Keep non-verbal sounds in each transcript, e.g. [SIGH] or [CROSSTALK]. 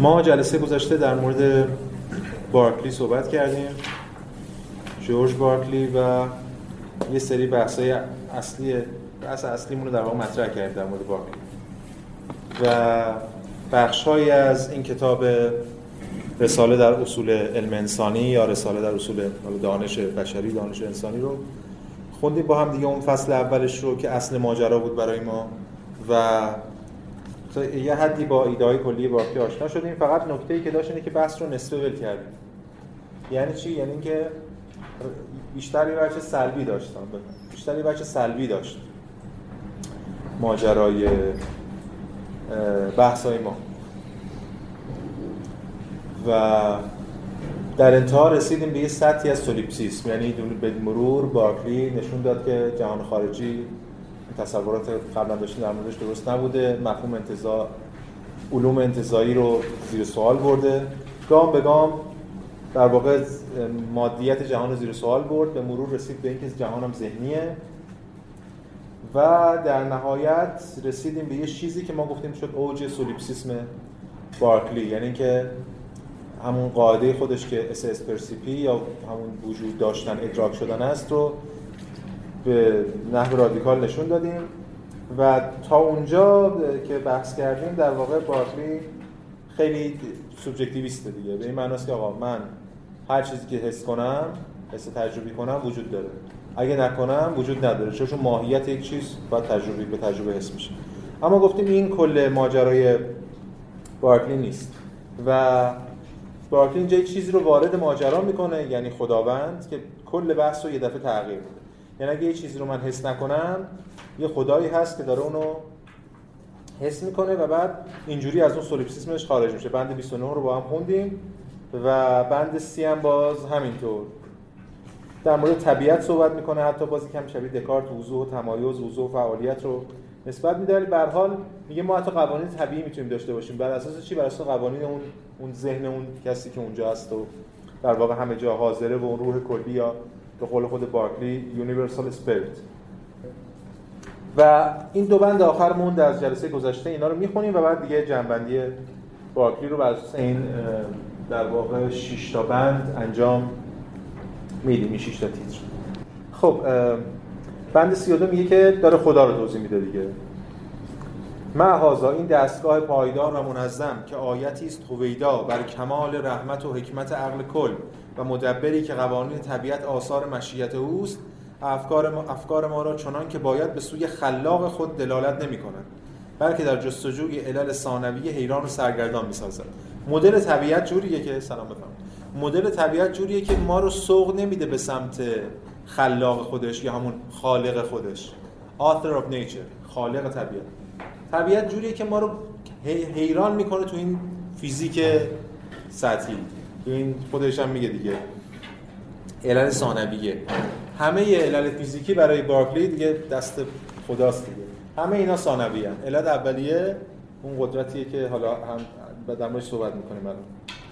ما جلسه گذشته در مورد بارکلی صحبت کردیم. جورج بارکلی و یه سری بحثای اصلی بحث اصلیمون رو در واقع مطرح کردیم در مورد بارکلی. و بخشهایی از این کتاب رساله در اصول علم انسانی یا رساله در اصول دانش بشری دانش انسانی رو خوندیم. با هم دیگه اون فصل اولش رو که اصل ماجرا بود برای ما و یه حدی با ایده کلی باقی آشنا شدیم. فقط نکته ای که داشت اینه که بحث رو نصفه ول کردیم. یعنی چی؟ یعنی اینکه بیشتر یه بچه سلبی داشتن بیشتر یه بچه سلبی داشت. ماجرای بحثای ما. و در انتها رسیدیم به یه سطحی از سولیپسیسم یعنی به مرور بارکلی نشون داد که جهان خارجی تصورات قبلا داشتیم در موردش درست نبوده. مفهوم انتزاع علوم انتزاعی رو زیر سوال برده. گام به گام در واقع مادیت جهان رو زیر سوال برد. به مرور رسید به اینکه جهان هم ذهنیه. و در نهایت رسیدیم به یه چیزی که ما گفتیم شد اوج سولیپسیسم بارکلی. یعنی اینکه همون قاعده خودش که esse percipi یا همون وجود داشتن ادراک شدن است رو به نحو رادیکال نشون دادیم و تا اونجا که بحث کردیم در واقع بارکلی خیلی سوبژکتیویسته دیگه. به این معناست که آقا من هر چیزی که حس کنم حس تجربی کنم وجود داره. اگه نکنم وجود نداره. چون ماهیت یک چیز باید تجربی به تجربه حس میشه. اما گفتیم این کل ماجرای بارکلی نیست. و بارکلی اینجا چیزی رو وارد ماجرا می‌کنه یعنی خداوند که کل بحث رو یه دفعه تغییر میده. یعنی اگه یه چیزی رو من حس نکنم یه خدایی هست که داره اونو حس می‌کنه و بعد اینجوری از اون سولیپسیسمش خارج میشه. بند 29 رو با هم خوندیم و بند سی هم باز همینطور. در مورد طبیعت صحبت می‌کنه حتی بازی کم شبیه دکارت وضوح و تمایز وضوح و فعالیت رو نسبت میده. به حال میگه ما حتی قوانین طبیعی می‌تونیم داشته باشیم. بر اساس چی؟ بر اساس قوانین اون اون ذهن اون کسی که اونجا هست و در واقع همه جا حاضره و اون روح کلی یا به قول خود بارکلی universal spirit و این دو بند آخر مونده از جلسه گذشته اینا رو می‌خونیم و بعد دیگه جمع‌بندی بارکلی رو بر اساس این در واقع 6 تا بند انجام میدیم این 6 تا تیتر. خب بند 32 میگه که داره خدا رو توضیح میده دیگه. معهازا این دستگاه پایدار و منظم که آیتی است هویدا بر کمال رحمت و حکمت عقل کل. و مدبری که قوانین طبیعت آثار مشیت اوست افکار ما, افکار ما را چنان که باید به سوی خلاق خود دلالت نمی کنند بلکه در جستجوی علل ثانویه حیران و سرگردان می سازد. مدل طبیعت جوریه که سلام بفرمایید. مدل طبیعت جوریه که ما رو سوق نمیده به سمت خلاق خودش یا همون خالق خودش. Author of nature خالق طبیعت. طبیعت جوریه که ما رو حیران می‌کنه تو این فیزیک سطحی. این خودش هم میگه دیگه. علل ثانویه. همه علل فیزیکی برای بارکلی دیگه دست خداست دیگه. همه اینا ثانویه علت اولیه اون قدرتیه که حالا هم در موردش صحبت می‌کنیم الان.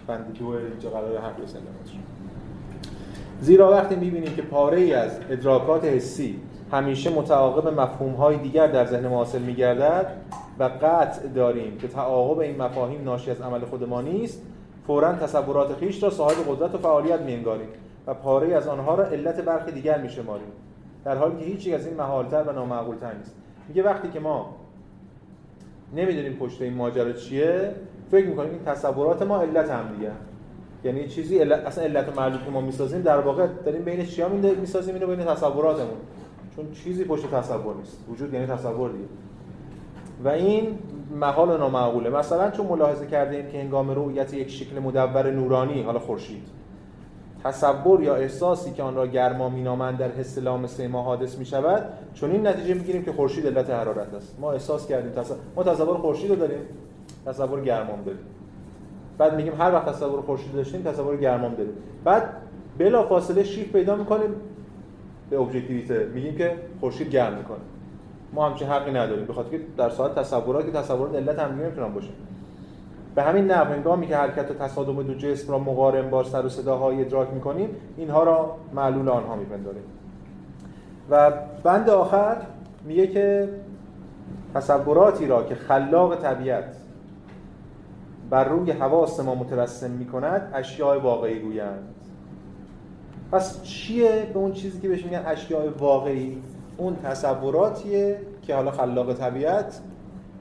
بند دو اینجا قرار بزنیم زیرا وقتی می‌بینیم که پاره ای از ادراکات حسی همیشه متعاقب مفهوم های دیگر در ذهن ما حاصل میگردد و قطع داریم که تعاقب این مفاهیم ناشی از عمل خود ما نیست فورا تصورات خیش را صاحب قدرت و فعالیت میانگاریم و پاره از آنها را علت برخی دیگر میشماریم. در حالی که هیچی از این محالتر و نامعقولتر نیست. میگه وقتی که ما نمی‌دونیم پشت این ماجرا چیه فکر می‌کنیم این تصورات ما علت هم دیگه. یعنی چیزی علت، اصلا علت و که ما می‌سازیم در واقع داریم بین چیا می‌سازیم اینو بین تصوراتمون. چون چیزی پشت تصور نیست. وجود یعنی تصور دیگه. و این محال و نامعقوله. مثلا چون ملاحظه کردیم که هنگام رؤیت یک شکل مدور نورانی حالا خورشید تصور یا احساسی که آن را گرما مینامند در حس لامسه ما حادث می شود چون این نتیجه می‌گیریم که خورشید علت حرارت است. ما احساس کردیم تصور... ما تصور خورشید رو داریم تصور گرمام داریم. بعد میگیم هر وقت تصور خورشید داشتیم تصور گرمام داریم. بعد بلا فاصله شیف پیدا می‌کنیم به ابجکتیویته میگیم که خورشید گرم می‌کنه. ما همچین حقی نداریم. بخاطر که در ساعت تصورات که تصورات علت هم نمی‌تونن باشه. به همین نحو هنگامی که حرکت و تصادم دو جسم را مقارن با سر و صداهای ادراک می‌کنیم اینها را معلول آنها میپنداریم. و بند آخر میگه که تصوراتی را که خلاق طبیعت بر روی حواس ما مترسم می کند اشیاء واقعی گویند. پس چیه؟ به اون چیزی که بهش میگن اشیاء واقعی؟ اون تصوراتیه که حالا خلاق طبیعت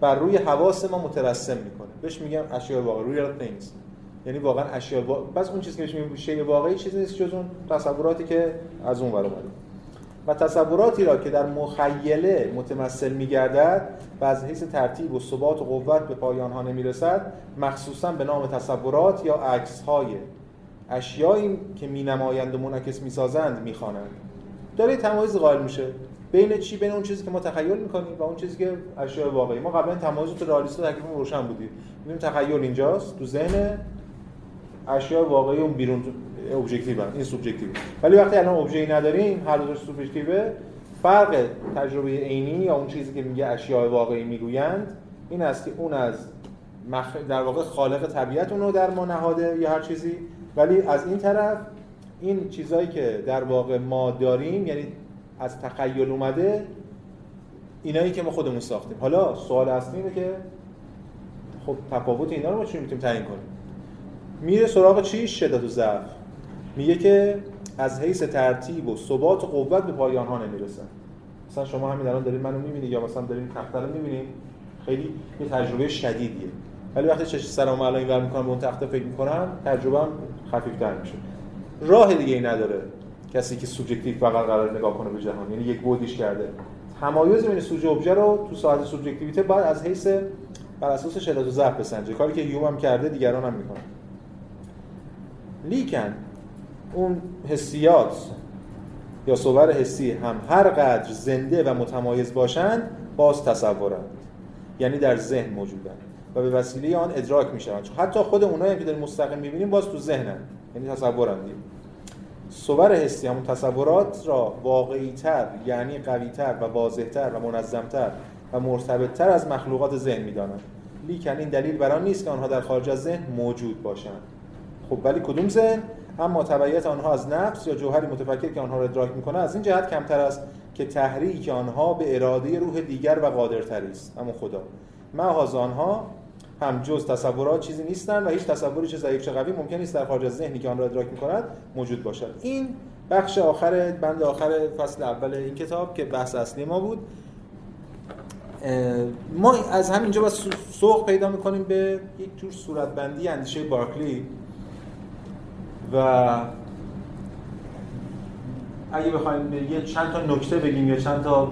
بر روی حواس ما مترسم می‌کنه. بهش میگم اشیاء واقعی real things. یعنی واقعا اشیاء وا... بس اون چیزی که میگم شیء واقعی چیزی نیست جز اون تصوراتی که از اون ور اومده. و تصوراتی را که در مخیله متمثل میگردد و از حیث ترتیب و ثبات و قوت به پایان ها نمی‌رسد مخصوصا به نام تصورات یا عکس های اشیایی که می نمایند و منعکس می سازند می خوانند داره تمایز قائل میشه. بین چی؟ بین اون چیزی که ما تخیل می‌کنیم و اون چیزی که اشیاء واقعی. ما قبلا تمایز تو رئالیست تکلیف روشن بودیم. می‌بینیم تخیل اینجاست. تو ذهن اشیاء واقعی اون بیرون objective این subjective ولی وقتی الان ابژه‌ای نداریم هر دو subjective فرق تجربه عینی یا اون چیزی که میگه اشیاء واقعی می‌گویند این است که اون از مخ... در واقع خالق طبیعت اونو در ما نهاده یا هر چیزی. ولی از این طرف این چیزهایی که در واقع ما داریم یعنی از تخیل اومده اینایی که ما خودمون ساختیم. حالا سوال اصلی اینه که خب تفاوت اینا رو ما چون می‌تونیم تعیین کنیم؟ میره سراغ چی؟ شدت و ضعف. میگه که از حیث ترتیب و ثبات و قوت به پایان ها نمی‌رسن مثلا شما همین الان دارید منو می‌بینید یا مثلا دارید تخته رو می‌بینید. خیلی یه تجربه شدیدیه. ولی وقتی چش سرم الان اینور می‌کنم به اون تخته فکر می‌کنم تجربهم خفیفتر میشه. راه دیگه ای نداره. کسی که سوبژکتیو فقط قرار نگاه کنه به جهان یعنی یک بودیش کرده. تمایز بین سوژه ابژه رو تو ساعت سوبژکتیویته بعد از حیث بر اساس شدت و ضعف بسنجه. کاری که یوم هم کرده دیگران هم می‌کنن. لیکن اون حسیات یا صور حسی هم هر قدر زنده و متمایز باشند باز تصورند. یعنی در ذهن موجودند و به وسیله آن ادراک می‌شوند. حتی خود اونایی که داریم مستقیم می‌بینیم باز تو ذهنن. یعنی تصورند صور حسی همون تصورات را واقعی تر یعنی قوی تر و واضح تر و منظم تر و مرتبط تر از مخلوقات ذهن می‌دانند. لیکن این دلیل برای نیست که آنها در خارج از ذهن موجود باشند. خب ولی کدوم ذهن؟ اما تبعیت آنها از نفس یا جوهری متفکر که آنها را ادراک می‌کنه از این جهت کمتر است که تحریک آنها به اراده روح دیگر و قادرتری است. اما خدا محاز آنها هم جز تصورات چیزی نیستن و هیچ تصوری چه ضعیف چه قوی ممکن نیست در خارج از ذهنی که آن را ادراک می‌کند موجود باشد. این بخش آخر بند آخر فصل اول این کتاب که بحث اصلی ما بود. ما از همینجا با سوق پیدا می‌کنیم به یک جور صورتبندی اندیشه بارکلی. و اگه بخوایم یه چند تا نکته بگیم یا چند تا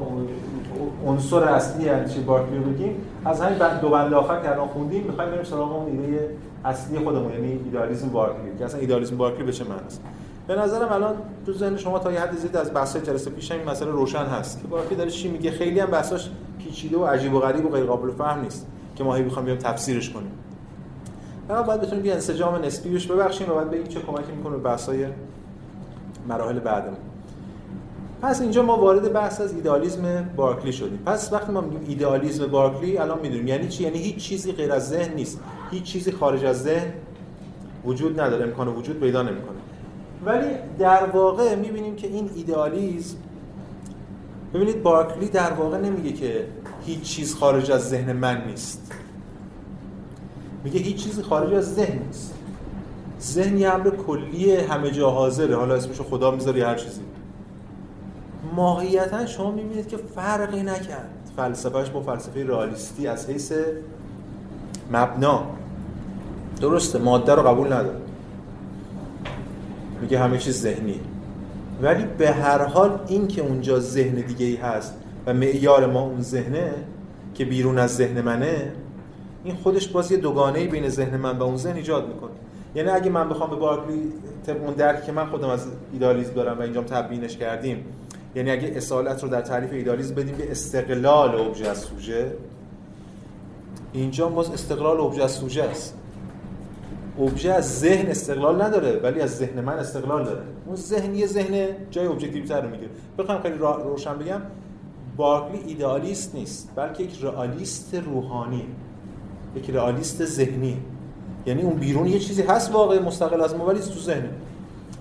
عنصر اصلی اندیشه بارکلی رو بگیم از همین دو بند آخر که الان خوندیم می‌خوایم بریم سراغ اون ایده اصلی خودمون یعنی ایدالیسم بارکلی که اصلا ایدالیسم بارکلی به چه معنی است به نظرم الان تو ذهن شما تا یه حد زیاد از بحث جلسه پیش این مسئله روشن هست که بارکلی داره چی میگه. خیلی هم بحثاش پیچیده و عجیب و غریب و غیر قابل فهم نیست که ما هی بخوایم بیام تفسیرش کنیم. فقط باید بتونیم یه انسجام نسبی ببخشیم و بعد ببینیم چه کمکی می‌کنه به بحث‌های مراحل بعدمون. پس اینجا ما وارد بحث از ایدئالیسم بارکلی شدیم. پس وقتی ما میگیم ایدئالیسم بارکلی الان می‌دونیم. یعنی چی؟ یعنی هیچ چیزی غیر از ذهن نیست. هیچ چیزی خارج از ذهن وجود نداره امکان وجود پیدا نمی‌کنه. ولی در واقع می‌بینیم که این ایدئالیسم ببینید بارکلی در واقع نمیگه که هیچ چیز خارج از ذهن من نیست. میگه هیچ چیزی خارج از ذهن نیست. ذهن یه امر کلی همه جا حاضره. حالا اسمشو خدا می‌ذاره هر چیزی. ماهیتا شما می‌بینید که فرقی نکرد. فلسفهش با فلسفه رئالیستی از حیث مبنا. درسته ماده رو قبول نداره. میگه همه چیز ذهنی. ولی به هر حال این که اونجا ذهن دیگه ای هست و معیار ما اون ذهنه که بیرون از ذهن منه این خودش باز یه دوگانه بین ذهن من و اون ذهن ایجاد می‌کنه. یعنی اگه من بخوام به بارکلی طبق اون درکی که من خودم از ایدالیسم دارم و اینجا تبیینش کردیم یعنی اگه اصالت رو در تعریف ایدئالیسم بدیم به استقلال ابژه از سوژه اینجا باز استقلال ابژه از سوژه است. ابژه از ذهن استقلال نداره ولی از ذهن من استقلال داره. اون ذهن یه ذهن جای objective تر رو می‌گیره بخوام خیلی روشن بگم بارکلی ایدئالیست نیست بلکه یک رئالیست روحانی یک رئالیست ذهنی. یعنی اون بیرون یه چیزی هست واقع مستقل از ما ولی تو ذهنه.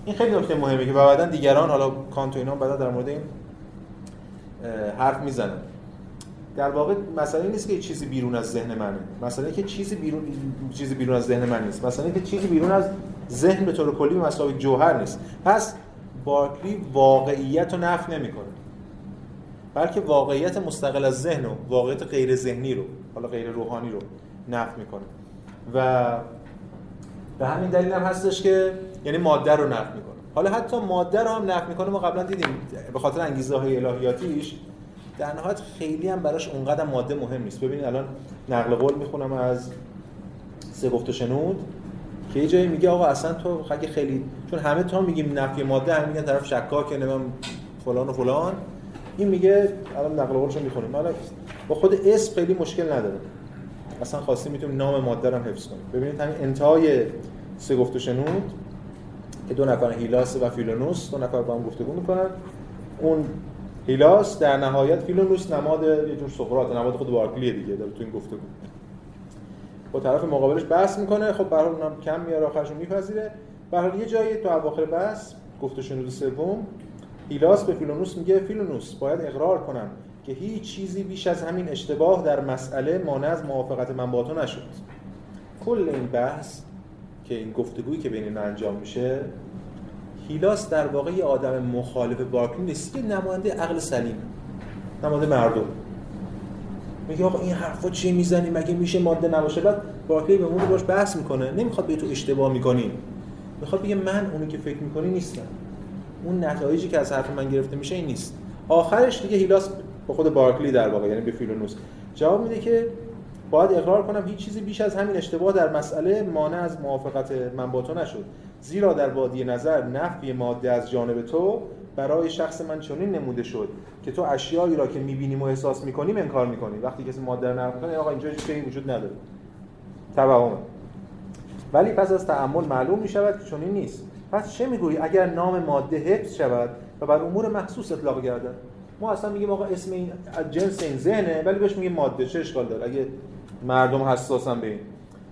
این خیلی نکته مهمه که بعدا دیگران حالا کانت و اینا بعدا در مورد این حرف می‌زنن. در واقع مسئله نیست که چیزی بیرون از ذهن منه. مثلا که چیزی بیرون چیزی بیرون از ذهن من نیست. مثلا که چیزی بیرون از ذهن به طور کلی مساوی جوهر نیست. پس بارکلی واقعیت رو نفی نمی‌کنه. بلکه واقعیت مستقل از ذهن و واقعیت غیر ذهنی رو حالا غیر روحانی رو نفی می‌کنه. و به همین دلیل هم هستش که یعنی ماده رو نفی می‌کنه. حالا حتی ماده رو هم نفی می‌کنه ما قبلا دیدیم به خاطر انگیزه های الهیاتیش در نهایت خیلی هم براش اونقدر ماده مهم نیست. ببینید الان نقل قول می‌خونم از سه گفت شنود که یه جایی میگه آقا اصلا تو اگه خیلی چون همه تا میگیم نفی ماده هم میگن طرف شکاکه نمیم فلان و فلان. این میگه الان نقل قولش می‌خونیم. حالا با خود اسم خیلی مشکل نداره. اصلا خواستی می‌تونیم نام ماده رو هم حفظ کنیم. ببینید همین انتهای سه گفت شنود که دو نفر هیلاس و فیلونوس دو نفر با هم گفتگو می‌کنن. اون هیلاس در نهایت فیلونوس نماد یه جور سقراط نماد خود بارکلی دیگه داره تو این گفتگو. با طرف مقابلش بحث می‌کنه خب به اونم کم میاره آخرش میپذیره. به حال یه جایی تو اواخر بحث گفت شنود سوم هیلاس به فیلونوس میگه فیلونوس باید اقرار کنم. که هیچ چیزی بیش از همین اشتباه در مسئله مانع از موافقت من با تو نشد. کل این بحث که این گفتگویی که بین انجام میشه هیلاس در واقع یه آدم مخالف بارکلی نیست. که نماینده عقل سلیم نماینده مردم. میگه آقا این حرفا چی می‌زنی؟ مگه میشه ماده نباشه؟ بعد بارکلی به اون باش بحث می‌کنه. نمی‌خواد به تو اشتباه می‌کنی می‌خواد بگه من اونی که فکر می‌کنی نیستم. اون نتایجی که از حرف من گرفته میشه این نیست. آخرش دیگه هیلاس با خود بارکلی در واقع یعنی به فیلونوس. جواب میده که باید اقرار کنم هیچ چیزی بیش از همین اشتباه در مسئله مانع از موافقت من با تو نشد. زیرا در وادی نظر نفی ماده از جانب تو برای شخص من چنین نموده شد که تو اشیایی را که می‌بینیم و احساس می‌کنیم انکار می‌کنی. وقتی کسی ماده رو نفی می‌کنه آقا اینجا هیچ وجود نداره. توهم ولی پس از تعمل معلوم می‌شود که چنین نیست. پس چه می‌گویی؟ اگر نام ماده حفظ شود و بر امور مخصوص اطلاق گردد اصلا میگیم آقا اسم این جنس این ذهنه ولی بهش میگیم ماده چه اشکال داره؟ اگه مردم حساسن به این.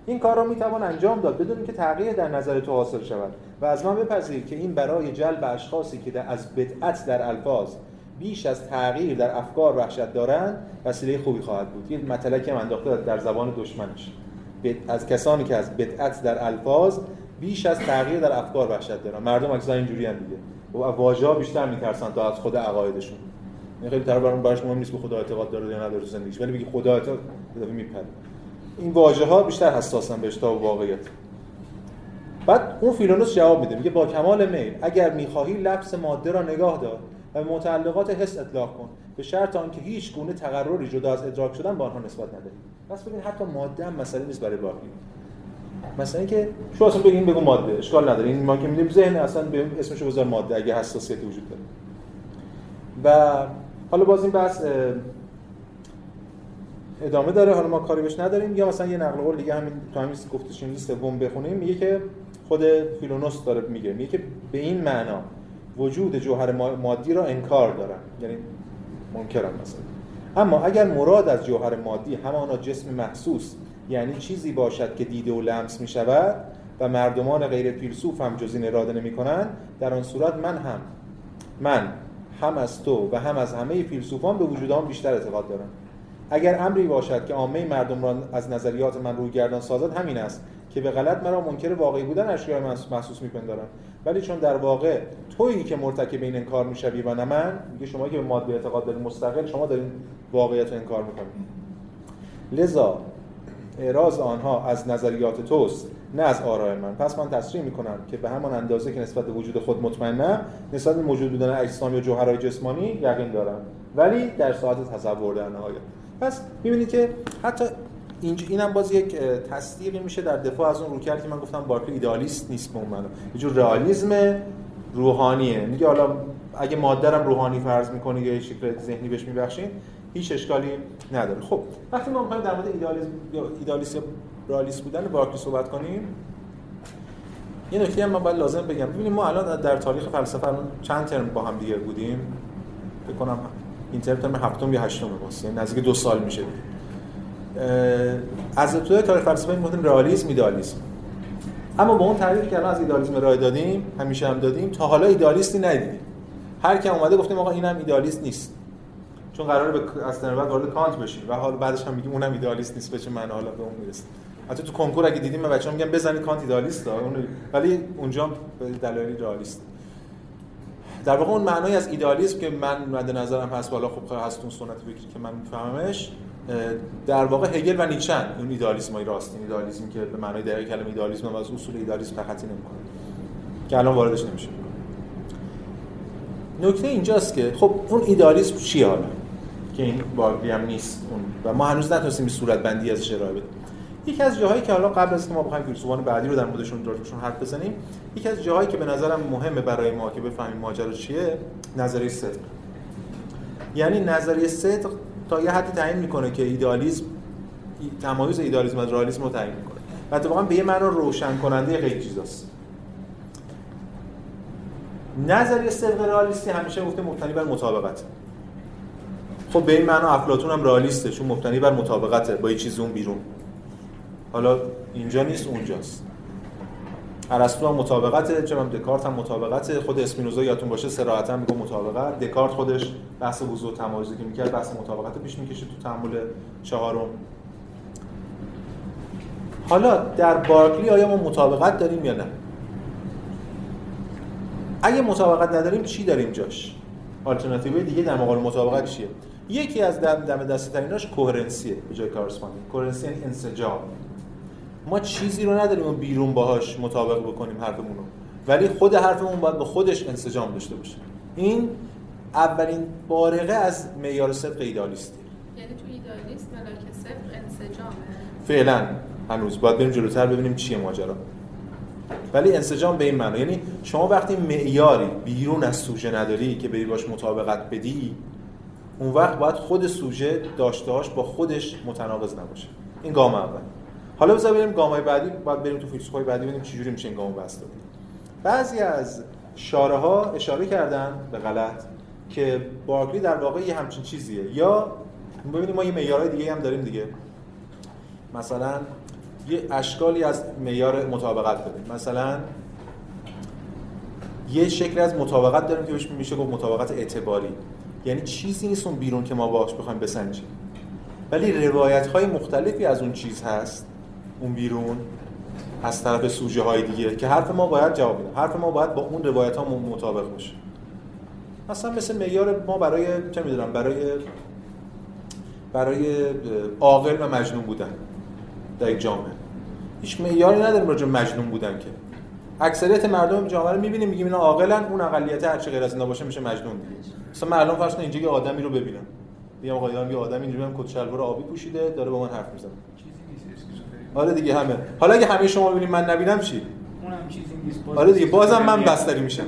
این کار را می‌توان انجام داد بدون که تغییر در نظر تو حاصل شود. و از من بپذیر که این برای جلب اشخاصی که از بدعت در الفاظ بیش از تغییر در افکار وحشت دارند وسیله خوبی خواهد بود. این مطلقی من انداخته در زبان دشمنش. از کسانی که از بدعت در الفاظ بیش از تغییر در افکار وحشت دارن مردم اکثرا اینجوری هم دیگه. و واژه بیشتر میترسن تا از خود عقایدشون. خیلی طرف برام براش مهم نیست که خدا اعتقاد داره یا نداره زندگیش ولی بگی خدا اعتقاد دفعه میپره. این واژه ها بیشتر حساسن بهش تا واقعیت. بعد اون فیلونوس جواب میده میگه با کمال میل اگر می‌خواهی لفظ ماده را نگاه دار و متعلقات حس اطلاق کن. به شرط آنکه هیچ گونه تقرری جدا از ادراک شدن به آنها نسبت نده پس ببین حتی ماده هم مسئله نیست برای باقی. مثلا اینکه شو اصلا بگیم بگو ماده. اشکال نداره. این ما که میدیم ذهن اصلا به اسمشو بذار ماده اگه حساسیتی وجود داره. و حالا باز این بحث ادامه داره حالا ما کاری بهش نداریم. یا مثلا یه نقل قول دیگه همین تو همین گفتش این سوم بخونیم میگه که خود فیلونوس داره میگه میگه که به این معنا وجود جوهر مادی را انکار دارن. یعنی منکرن مثلا. اما اگر مراد از جوهر مادی همانا جسم محسوس یعنی چیزی باشد که دیده و لمس می شود و مردمان غیر فیلسوف هم جز این اراده نمی کنند در آن صورت من هم من هم از تو و هم از همه فیلسوفان به وجود آن بیشتر اعتقاد دارم. اگر امری باشد که عامه مردم را از نظریات من روی گردان سازد همین است که به غلط مرا منکر واقعی بودن اشیاء محسوس میپندارم. ولی چون در واقع تویی که مرتکب این انکار می‌شوی و نه من میگه شما که به ماده اعتقاد دارید مستقل شما دارین واقعیت رو انکار می‌کنید. لذا اعراض آنها از نظریات توست. نه از آراء من. پس من تصریح می‌کنم که به همان اندازه که نسبت به وجود خود مطمئنم نسبت به موجود بودن اجسام یا جوهرهای جسمانی یقین دارم. ولی در ساعت تصور در نهایت. پس می‌بینید که حتی اینج اینم باز یک تصدیقی میشه در دفاع از اون روکردی که من گفتم بارکلی ایدالیست نیست به اون یه جور رئالیسم روحانیه. میگه حالا اگه ماده روحانی فرض می‌کنه یا یه شکل ذهنی بهش میبخشین هیچ اشکالی نداره. خب وقتی ما می‌خوایم در مورد ایدالیسم یا ایدالیست یا رئالیست بودن بارکلی صحبت کنیم. یه نکته هم من باید لازم بگم. ببینید ما الان در تاریخ فلسفه چند ترم با هم دیگه بودیم؟ فکر کنم این ترم ترم هفتم یا هشتم واسه یعنی نزدیک دو سال میشه. از ابتدای تاریخ فلسفه می‌گفتیم رئالیسم ایدالیسم. اما با اون تعریفی که الان از ایدالیسم ارائه دادیم همیشه هم دادیم تا حالا ایدالیستی ندیدیم. هر کی اومده گفتیم آقا اینم ایدالیست نیست. چون قراره به از وارد کانت بشیم. و حالا بعدش هم میگیم اونم ایدالیست نیست به چه حالا به اون می‌رسه حتی تو کنکور اگه دیدیم بچه‌ها میگن بزنید کانت ایدالیست ولی اونجا دلایلی رئالیست در واقع اون معنای از ایدالیسم که من مد نظرم هست والا خب هست اون سنت فکری که من میفهممش در واقع هگل و نیچن اون ایدالیسم های راست این ایدالیسم که به معنای دقیق کلمه ایدالیسم و از اصول ایدالیسم تخطی نمی‌کنه. که الان واردش نمیشه. نکته اینجاست که خب اون ایدالیسم چیه حالا؟ که این باقی هم نیست اون. و ما هنوز نتونستیم صورت بندی از ارائه بدیم. یکی از جاهایی که حالا قبل از ما بخوایم فیلسوفان بعدی رو در موردشون راجعشون حرف بزنیم یکی از جاهایی که به نظرم مهمه برای ما که بفهمیم ماجرا چیه نظریه صدق. یعنی نظریه صدق تا یه حدی تعیین می‌کنه که ایدالیسم تمایز ایدالیسم از رئالیسم رو تعیین می‌کنه. و اتفاقا به یه معنا روشن کننده خیلی چیزاست. نظریه صدق رئالیستی همیشه گفته مبتنی بر مطابقت. خب به این معنا افلاطون هم رئالیسته چون مبتنی بر مطابقته با یه چیز اون بیرون. حالا اینجا نیست اونجاست. ارسطو هم مطابقت چه دکارت هم مطابقت خود اسپینوزا یادتون باشه صراحتا میگه مطابقت دکارت خودش بحث وضوح تمایزی که می‌کرد بحث مطابقت پیش می‌کشه تو تعامل چهارم. حالا در بارکلی آیا ما مطابقت داریم یا نه؟ اگه مطابقت نداریم چی داریم جاش؟ آلترناتیو دیگه در مقابل مطابقت چیه؟ یکی از دم دم دسته تریناش کوهرنسیه به جای کارسپاندینگ. کوهرنسی یعنی انسجام. ما چیزی رو نداریم و بیرون باهاش مطابق بکنیم حرفمون رو. ولی خود حرفمون باید به خودش انسجام داشته باشه. این اولین بارقه از معیار صدق ایدالیستی یعنی تو ایدالیست ملاک صدق انسجامه. فعلا هنوز. باید بریم جلوتر ببینیم چیه ماجرا. ولی انسجام به این معنی یعنی شما وقتی معیاری بیرون از سوژه نداری که بری باش مطابقت بدی اون وقت باید خود سوژه داشتهاش با خودش متناقض نباشه. این گام اول. حالا بذار بریم گامای بعدی بعد بریم تو فیلسوفای بعدی ببینیم چجوری میشه این گامو بسته. بعضی از شاره ها اشاره کردن به غلط که بارکلی در واقع یه همچین چیزیه. یا ببینیم ما یه معیارهای دیگه هم داریم دیگه. مثلا یه اشکالی از معیار مطابقت داریم. مثلا یه شکل از مطابقت داریم که بهش میشه گفت مطابقت اعتباری. یعنی چیزی نیست اون بیرون که ما باش بخوایم بسنجیم. ولی روایت های مختلفی از اون چیز هست اون بیرون از طرف سوژه های دیگه که حرف ما باید جواب بده. حرف ما باید با اون روایت ها مطابق باشه. مثلا مثل معیار ما برای چه می‌دونم برای برای عاقل و مجنون بودن در یک جامعه. هیچ معیاری نداریم راجع مجنون بودن که. اکثریت مردم جامعه رو می‌بینیم میگیم اینا عاقلن اون اقلیت هر چه غیر از اینا باشه میشه مجنون. دیگه مثلا معلوم فرض کن اینجا یه آدمی رو ببینم. میگم آقا یه آدم اینجوری هم کت شلوار آبی پوشیده داره با من حرف می‌زنه. آره دیگه همه. حالا اگه همه شما ببینید من نبینم چی؟ اونم چیزی نیست آره دیگه بازم من بستری میشم.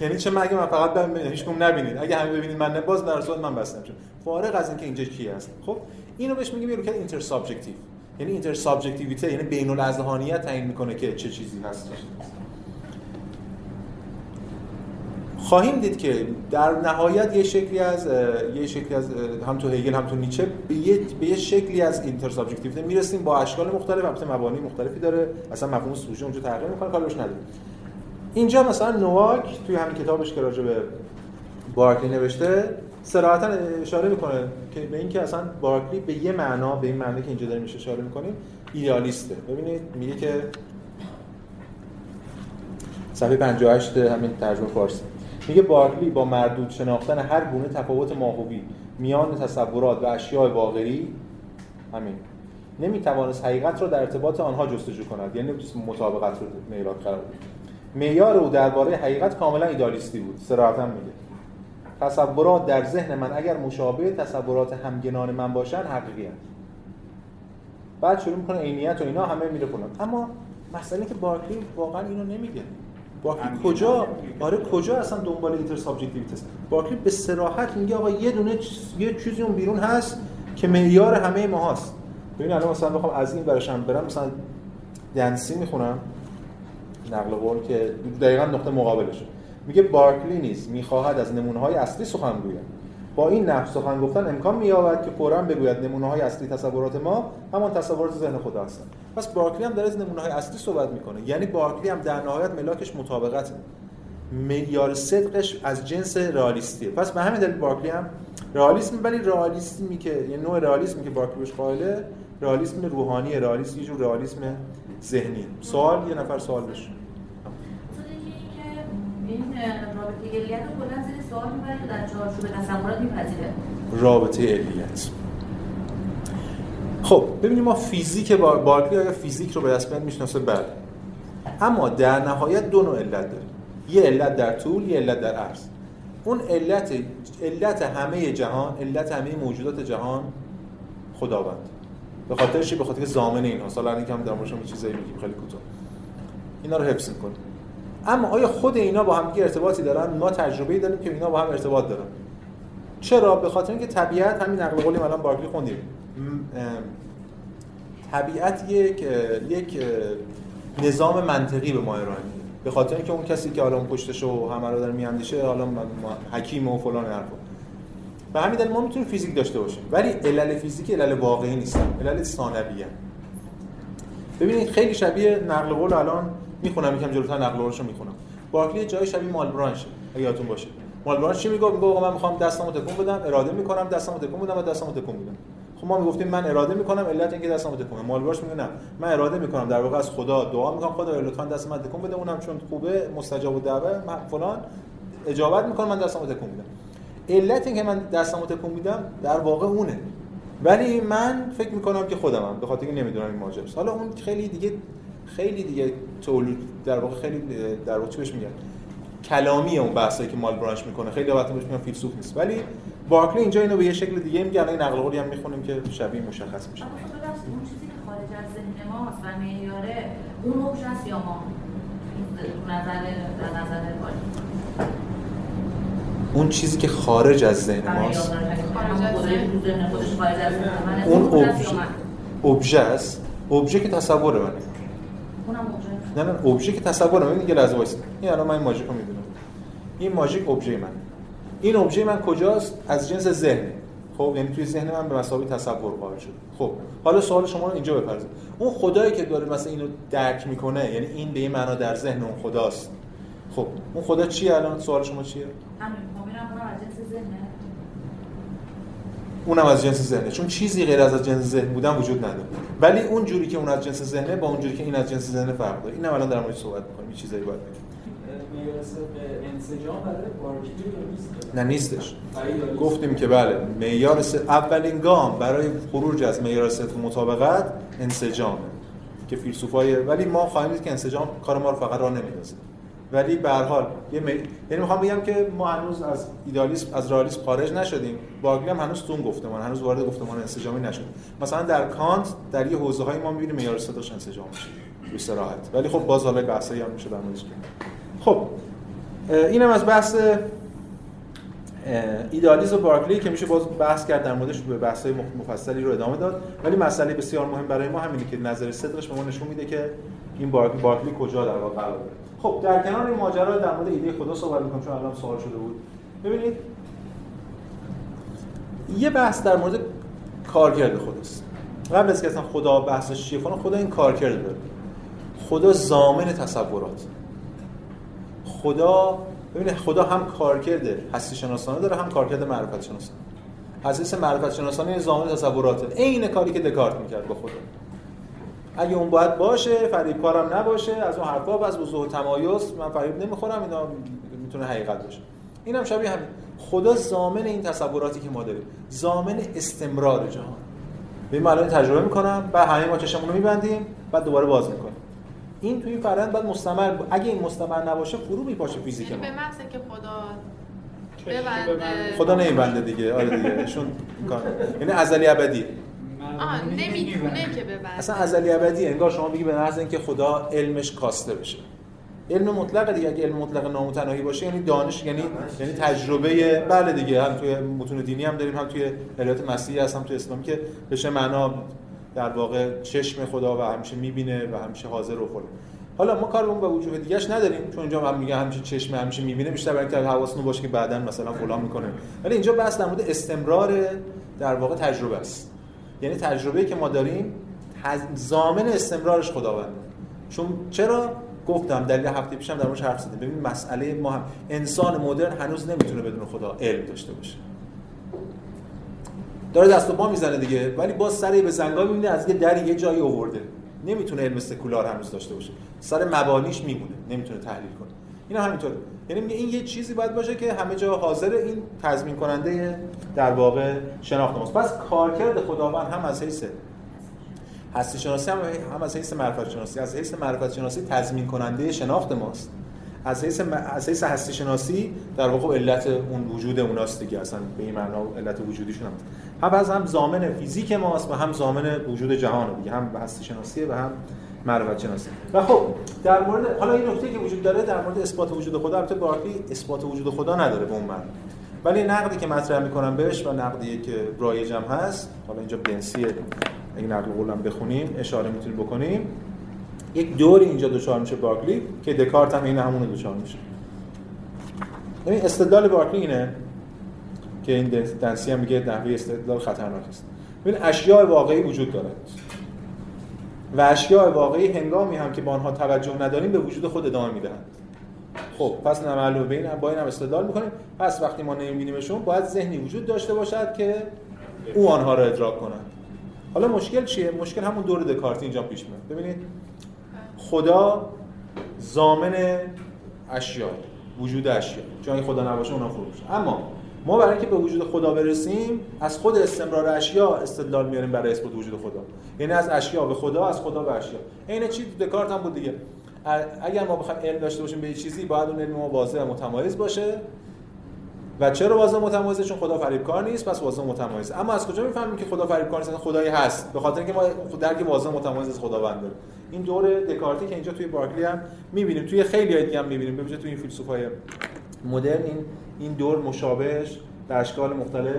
یعنی چه من اگه من فقط ببینم هیچ کم نبینید. اگه همه ببینید من نه باز در صورت من بستری میشم فارغ از اینکه اینجا کی هست. خب اینو بهش میگیم یه inter subjective یعنی intersubjectivité یعنی بین الاذهانیت تعیین می‌کنه که چه چیزی هست. خواهیم دید که در نهایت یه شکلی از یه شکلی از هم تو هگل هم تو نیچه به یه, به یه شکلی از اینتر سابجکتیویته می‌رسیم با اشکال مختلف. البته مبانی مختلفی داره. اصلا مفهوم سوژه اونجا تغییر می‌کنه کارش نداره اینجا مثلا نواک توی همین کتابش که راجع به بارکلی نوشته صراحتا اشاره می‌کنه که به اینکه اصلا بارکلی به یه معنا به این معنی که اینجا داریم اشاره می‌کنیم ایدئالیسته. ببینید میگه که صفحه 58 همین ترجمه فارسی. میگه بارکلی با مردود شناختن هر گونه تفاوت ماهوی میان تصورات و اشیاء واقعی همین. نمی‌توانست حقیقت را در ارتباط آنها جستجو کند یعنی مطابقت رو میراد قرار بود. معیار او درباره حقیقت کاملا ایدالیستی بود صراحتا میگه. تصورات در ذهن من اگر مشابه تصورات همگنان من باشن حقیقی هست. بعد شروع می‌کنه عینیت و اینا همه میره کنن اما مسئله که بارکلی واقعا اینو نمیگه. بارکلی کجا؟ آره کجا اصلا دنبال اینتر سابجکتیویته است؟ بارکلی به صراحت میگه آقا یه دونه یه چیزی اون بیرون هست که معیار همه ما هست. ببین الان مثلا بخوام از این برشم برم مثلا دنسی می‌خونم نقل قول که دقیقا نقطه مقابلشه. میگه بارکلی نیست می‌خواهد از نمونه های اصلی سخن گوید با این نفس سخن گفتن امکان مییابد که فورا بگوید نمونه های اصلی تصورات ما همان تصورات ذهن خدا هستند. پس بارکلی هم داره از نمونه های اصلی صحبت می‌کنه. یعنی بارکلی هم در نهایت ملاکش مطابقت. معیار صدقش از جنس رئالیستیه. پس به همین دلیل بارکلی هم رئالیسم ولی رئالیسمی که یه نوع رئالیسمی که باکلی بهش قائله رئالیسم روحانی رئالیسم یه جور رئالیسم ذهنی. سوال یه نفر سوال بشه. این رابطه علیت در چارچوب رابطه علیت. خب ببینیم ما فیزیک با بارکلی آیا فیزیک رو به رسمیت می‌شناسه؟ بله. اما در نهایت دو نوع علت داره. یه علت در طول یه علت در عرض. اون علت علت همه جهان علت همه موجودات جهان خداوند. به خاطر چی؟ به خاطر زامن اینها. سال الان در موردش چیزایی میگیم. خیلی کوتاه. اینا رو حفظ کنیم اما آیا خود اینا با هم ارتباطی دارن؟ ما تجربه داریم که اینا با هم ارتباط دارن. چرا؟ به خاطر اینکه طبیعت همین نقل قولی الان بارکلی خوندیم. طبیعت یک یک نظام منطقی به ما ارائه میده. به خاطر اینکه اون کسی که حالا اون پشتش و همه رو داره میاندیشه حالا حکیم و فلان حرفا. به همین دلیل ما می‌تونیم فیزیک داشته باشیم. ولی علل فیزیک علل واقعی نیستن. علل ثانویه. ببینید خیلی شبیه نقل قول الان می‌خونم یکم جلوتر نقل قولشو می‌خونم. بارکلی جای شبیه مال برانش یادتون باشه. مال برانش چی میگه میگه من می‌خوام دستمو تکون بدم اراده می‌کنم دستمو تکون بدم و دستمو تکون میدم خب ما می‌گفتیم من اراده می‌کنم علت اینکه دستمو تکون بدم. مال برانش میگه نه من اراده می‌کنم. در واقع از خدا دعا می‌کنم خدا لطفا دست من تکون بده اونم چون خوبه مستجاب الدعوه من فلان. اجابت می‌کنم من دستمو تکون میدم علت اینکه من دستمو تکون میدم در واقع اونه. ولی من فکر می‌کنم که خودمم به خاطر اینکه نمی‌دونم این ماجراست. حالا اون خیلی دیگه خیلی دیگه تولید در واقع خیلی در واقع بهش میگن؟ کلامی اون بحثایی که مال برانش می‌کنه. خیلی وقت بهش میگن فیلسوف نیست. ولی بارکلی اینجا اینو به یه شکل دیگه میگه الان نقل قولی هم می‌خونیم که شبیه مشخص میشه. اون چیزی که خارج از ذهن ماست و معیاره اون اوج است یا ما؟ نظر نظر اون چیزی که خارج از ذهن ماست. اون ابژه است ابژه که تصور منه نه نه ابژه که تصور من دیگه لحظه وایس این الان من این ماژیک رو می‌دونم. این ماژیک ابژه من. این ابژه من کجاست؟ از جنس ذهن. خب یعنی توی ذهن من به مسابقه تصور قائل شده خب حالا سوال شما رو اینجا بپرسید اون خدایی که داره مثلا اینو درک می‌کنه یعنی این به این معنا در ذهن اون خداست. خب اون خدا چیه الان؟ سوال شما چیه؟ همین اونم از جنس ذهنه اونم از جنس ذهنه. چون چیزی غیر از جنس ذهن بودن وجود نداره. ولی اون جوری که اون از جنس ذهنه با اون جوری که این از جنس ذهنه فرق داره. اینم الان در موردش صحبت می‌کنیم. این چیزایی باید نه نیستش. گفتیم که بله معیار اولین گام برای خروج از معیار صفر مطابقت انسجامه که فیلسوفای ولی ما خواهیم دید که انسجام کار ما رو فقط راه نمیندازه. ولی به هر حال یه می... یعنی می‌خوام بگم که ما هنوز از ایدالیسم از رئالیسم خارج نشدیم. باقی هم هنوز تو گفتمان هنوز وارد گفتمان انسجامی نشد مثلا در کانت در یه حوزه های ما می‌بینیم معیار صداش انسجام میشه به صراحت ولی خب باز حالا بحثایی هم میشه در موردش خب اینم از بحث ایدالیسم و بارکلی که میشه باز بحث کرد در موردش به بحث‌های مفصلی رو ادامه داد. ولی مسئله بسیار مهم برای ما همینه که نظر صدقش به ما نشون میده که این بارکلی کجا در واقع قرار داره. خب در کنار این ماجرا در مورد ایده خدا صحبت می‌کنم چون الان سوال شده بود. ببینید یه بحث در مورد کارکرد خداست. قبل از که خدا بحثش چیه خدا این کارکرد داره. خدا زامن تصورات. خدا ببینید خدا هم کارکرد هستی شناسانه داره هم کارکرد معرفت شناسانه حسیس معرفت شناسانه زامن تصوراته. عین کاری که دکارت می‌کرد با خدا. اگه اون باید باشه فریب کارم نباشه از اون حرفا از وضوح و تمایز من فریب نمی‌خورم اینا می‌تونه حقیقت باشه. اینم شبیه همین. خدا زامن این تصوراتی که ما داریم. زامن استمرار جهان. ببین الان تجربه می‌کنم بعد همه ما چشمون رو میبندیم بعد دوباره باز می‌کنیم. این توی فرند باید مستمر اگه این مستمر نباشه فرو میپاشه فیزیک یعنی ما به محض که خدا ببنده. خدا نمیبنده دیگه. آره دیگه. چون یعنی ازلی ابدی. آه نمی‌تونه که ببنده. اصلا ازلی ابدی انگار شما بگی به محض اینکه خدا علمش کاسته بشه. علم مطلق دیگه. اگه علم مطلق نامتناهی باشه یعنی دانش یعنی یعنی تجربه بله دیگه. هم توی متون دینی هم داریم هم توی علایت مسیحی هست هم توی اسلام که بشه معنا در واقع چشم خدا و همیشه می‌بینه و همیشه حاضر و فلان. حالا ما کار اون به وجوه دیگهش نداریم. چون اینجا هم میگه همیشه چشم همیشه می‌بینه بیشتر برای اینکه حواستون باشه که بعدا مثلا فلان می‌کنه. ولی اینجا بحث در مورد استمرار در واقع تجربه است. یعنی تجربه که ما داریم زامن استمرارش خداونده. چون چرا؟ گفتم دلیل هفته پیشم در موردش حرف زدیم. ببین مسئله ما هم انسان مدرن هنوز نمی‌تونه بدون خدا علم داشته باشه. داره دست و پا می‌زنه دیگه. ولی باز سری به زنگا می‌بینه از یه دری یه جایی آورده. نمی‌تونه علم سکولار هنوز داشته باشه. سر مبانیش میمونه. نمی‌تونه تحلیل کنه. این همینطوره. یعنی میگه این یه چیزی باید باشه که همه جا حاضر این تضمین کننده در واقع شناخت ماست. پس کارکرد خداوند هم از حیث هستی شناسی هم, هم از حیث معرفت شناسی. از حیث معرفت شناسی تضمین کننده شناخت ماست. از حیث هستی شناسی در واقع علت اون وجود اوناست دیگه اصلا به این معنا علت وجودیشون هم هم از هم زامن فیزیک ماست و هم زامن وجود جهان دیگه هم هستی شناسی و هم معرفت شناسی و خب در مورد حالا این نکته که وجود داره در مورد اثبات وجود خدا البته بارکلی اثبات وجود خدا نداره به اون معنی. ولی نقدی که مطرح می‌کنم بهش و نقدی که رایجم هست حالا اینجا بنسی اگه نقل قولم بخونیم اشاره می‌تونیم بکنیم. یک دوری اینجا دوچار میشه بارکلی که دکارت هم این همون دوچار میشه. یعنی استدلال بارکلی اینه که این دنسی هم میگه نحوه استدلال خطرناک است. ببین اشیاء واقعی وجود دارد و اشیاء واقعی هنگامی هم که با آنها توجه نداریم به وجود خود ادامه می‌دهند. خب پس نمعلومه بین با این استدلال می‌کنیم. پس وقتی ما نمیبینیمشون باید ذهنی وجود داشته باشد که او آنها را ادراک کنند. حالا مشکل چیه؟ مشکل همون دور دکارتی اینجا پیش میاد. ببینید خدا زامن اشیا وجود اشیا. چون خدا نباشه اونها فروش اما ما برای اینکه به وجود خدا برسیم از خود استمرار اشیا استدلال میاریم برای اثبات وجود خدا. یعنی از اشیا به خدا از خدا به اشیا. عین چی؟ دکارت هم بود دیگه. اگر ما بخوایم علم داشته باشیم به چیزی باید اون علم ما واضح و متمایز باشه. و چرا واضح متمایزه؟ چون خدا فریبکار نیست پس واضح متمایز اما از کجا می‌فهمیم که خدا فریبکار نیست؟ خدایی هست. به خاطر اینکه ما درک واضح متمایز از خداوند داریم. این دور دکارتی که اینجا توی بارکلی هم می‌بینیم توی خیلی دیگه هم می‌بینیم ببینید توی این فیلسوفای مدرن این این دور مشابهش در اشکال مختلف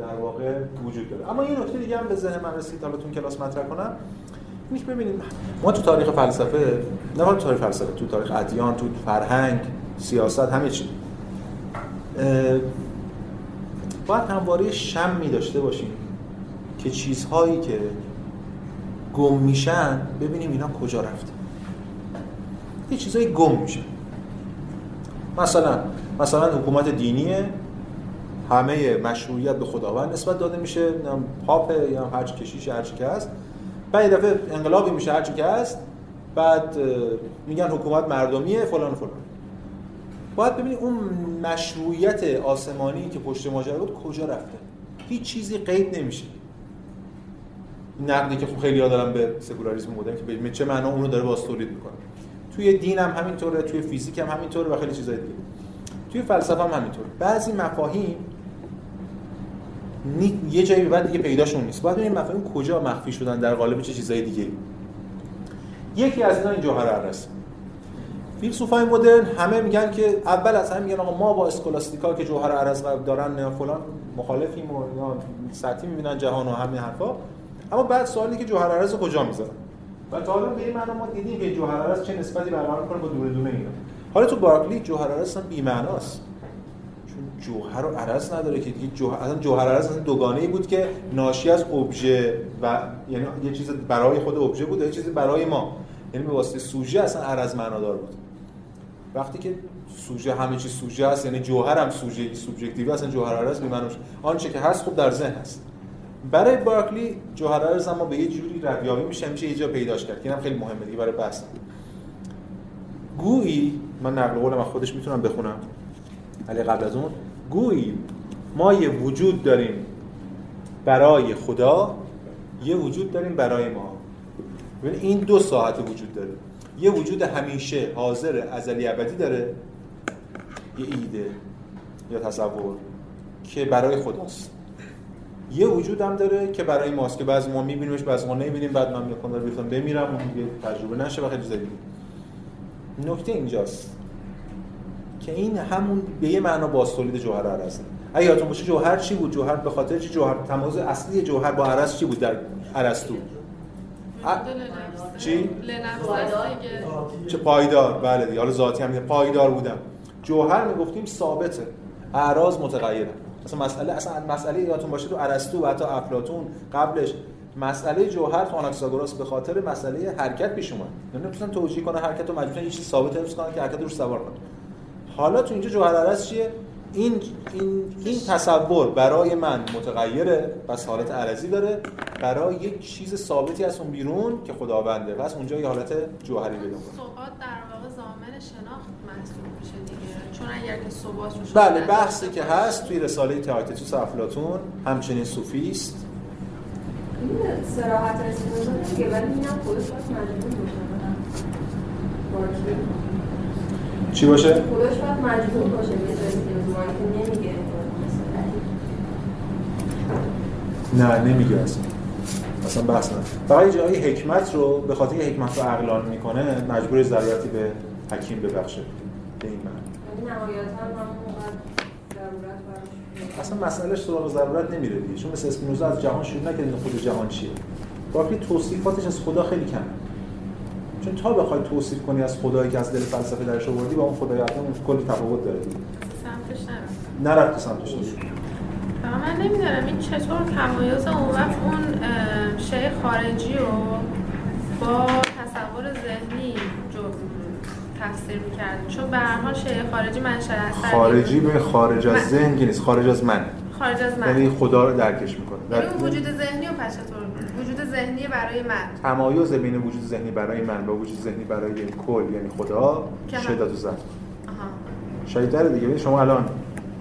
در واقع وجود داره. اما این نکته دیگه هم به ذهن من رسید حالا تو کلاس مطرح کنم. اینش ببینید ما تو تاریخ فلسفه نه تو تاریخ فلسفه تو تاریخ ادیان تو فرهنگ سیاست همه چی باید همواره شمی داشته باشیم که چیزهایی که گم میشن ببینیم اینا کجا رفته. یه چیزهایی گم میشن مثلا مثلا حکومت دینیه همه مشروعیت به خداوند نسبت داده میشه پاپ یا هر کشیش هر چی هست. بعد دفعه انقلابی میشه هر چی هست بعد میگن حکومت مردمیه فلان فلان. باید ببینید اون مشروعیت آسمانی که پشت ماجرا بود کجا رفته. هیچ چیزی قید نمیشه. نقدی که خب خیلی دارم به سکولاریسم مدرن که به چه معنا اونو داره باز تولید می‌کنه. توی دین هم همینطوره توی فیزیک هم همینطوره و خیلی چیزای دیگه. توی فلسفه هم همینطوره. بعضی مفاهیم یه جایی بعد دیگه پیداشون نیست. باید ببینیم مفاهیم کجا مخفی شدن در قالب چه چیزای دیگه یکی از اینا این جوهر ارس فیلسوفای مدرن همه میگن که اول از همه میگن آقا ما با اسکولاستیکا که جوهر عرض دارن فلان مخالفیم و یا سطحی می‌بینن جهان و همین حرفا. اما بعد سوالی که جوهر عرض کجا می‌ذارن و تا حالا به این معنا ما دیدیم که جوهر عرض چه نسبتی برقرار می‌کنه با دور دونه اینا. حالا تو بارکلی جوهر عرض هم بی معناست چون جوهر و عرض نداره که دیگه جوهر اصلا جوهر عرض اصلا دوگانه ای بود که ناشی از ابژه و یعنی یه چیز برای خود ابژه بود و یه چیزی برای ما. یعنی به واسطه سوژه اصلا عرض معنادار بود. وقتی که سوژه همه چیز سوژه است یعنی جوهر هم سوژه سوبژکتیو اصلا جوهر عرض بی آنچه که هست خب در ذهن هست. برای بارکلی جوهر عرض ما به یه جوری ردیابی میشه میشه یه جا پیداش کرد که اینم خیلی مهمه دیگه برای بحث. گویی من نقل قول من خودش می‌تونم بخونم. ولی قبل از اون. گویی ما یه وجود داریم برای خدا یه وجود داریم برای ما. این دو ساعت وجود داره. یه وجود همیشه حاضر ازلی ابدی داره یه ایده یا تصور که برای خداست. یه وجود هم داره که برای ماست که بعضی ما میبینیمش بعضی ما نمی‌بینیم. بعد من می‌خوام داره بیفتم بمیرم اون دیگه تجربه نشه و خیلی دیگه نکته اینجاست که این همون به یه معنا باز تولید جوهر عرضه. اگه یادتون باشه جوهر چی بود؟ جوهر به خاطر چی؟ جوهر تمایز اصلی جوهر با عرض چی بود در ارسطو چی؟ چه پایدار. بله دیگه. حالا ذاتی هم پایدار بودم. جوهر می‌گفتیم ثابته. اعراض متغیره. مثلا مسئله اصلا مسئله یادتون باشه تو ارسطو و حتی افلاطون قبلش مسئله جوهر تو آناکساگوراس به خاطر مسئله حرکت پیش اومد. یعنی نمی‌تونن توجیه کنه حرکت رو مجبورن یه چیز ثابت حفظ کنن که حرکت روش سوار کنه حالا تو اینجا جوهر ارس چیه؟ این این این تصور برای من متغیره پس حالت عرضی داره. برای یک چیز ثابتی از اون بیرون که خداونده. پس اونجا یه حالت جوهری پیدا ثبات در واقع زامن شناخت محسوب میشه دیگه. چون اگر که ثبات بله بحثی که هست توی رساله تئاکتیتوس افلاطون همچنین صوفیست. این صراحت رسیدن دیگه ولی اینم خودش مجبور چی باشه؟ خودش باید مجبور باشه نه نمیگه اصلا. اصلا بحث نه. فقط جایی حکمت رو به خاطر حکمت رو عقلان می‌کنه مجبور ضرورتی به حکیم ببخشه. به این معنی. اصلا مسئلهش سراغ ضرورت نمیره دیگه. چون مثل اسپینوزا از جهان شروع نکرد خود جهان چیه؟ باقی توصیفاتش از خدا خیلی کمه. چون تا بخوای توصیف کنی از خدایی که از دل فلسفه درش آوردی با اون خدای اون کلی تفاوت داره سمتش نرفت. نرفت سمتش من نمی‌دونم این چطور تمایز اون وقت اون شی خارجی رو با تصور ذهنی تفسیر می‌کرد. چون به هر حال شی خارجی منشأ خارجی به خارج از ذهن نیست خارج از من. خارج از من یعنی خدا رو درکش می‌کنه. در یعنی وجود ذهنی و پس وجود ذهنی برای من. تمایز بین وجود ذهنی برای من و وجود ذهنی برای کل یعنی خدا شدت و شاید داره دیگه. شما الان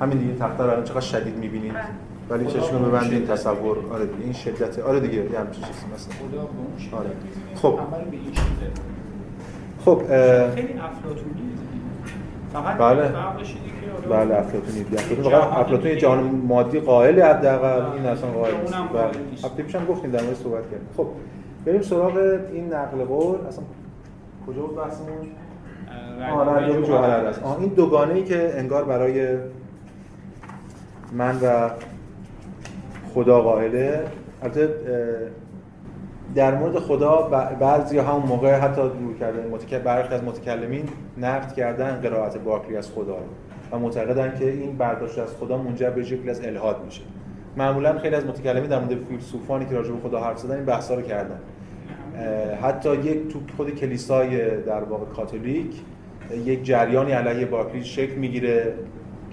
همین دیگه تخته رو الان چقدر شدید می‌بینید؟ بله. ولی چشم ببندین تصور. آره دیگه این شدت. آره دیگه یه همچین چیزی مثلا. خدا آره. خب. خب خیلی افلاطونی. فقط بله. بله افلاطونی افلاطون فقط افلاطون جهان مادی قائل حداقل این اصلا قائل نیست. بله. هفته پیشم گفتیم در مورد صحبت کردیم. خب بریم سراغ این نقل قول. اصلا کجا بود بحثمون؟ آره جوهر است. این دوگانه ای که انگار برای من و خدا قائله. البته در مورد خدا بعضی همون موقع حتی دور کرده برخی از متکلمین نقد کردن قرائت باکلی از خدا و معتقدن که این برداشت از خدا منجر به شکلی از الهاد میشه. معمولا خیلی از متکلمین در مورد فیلسوفانی که راجع به خدا حرف زدن این بحثا رو کردن. حتی یک تو خود کلیسای در واقع کاتولیک یک جریانی علیه باکلی شکل می‌گیره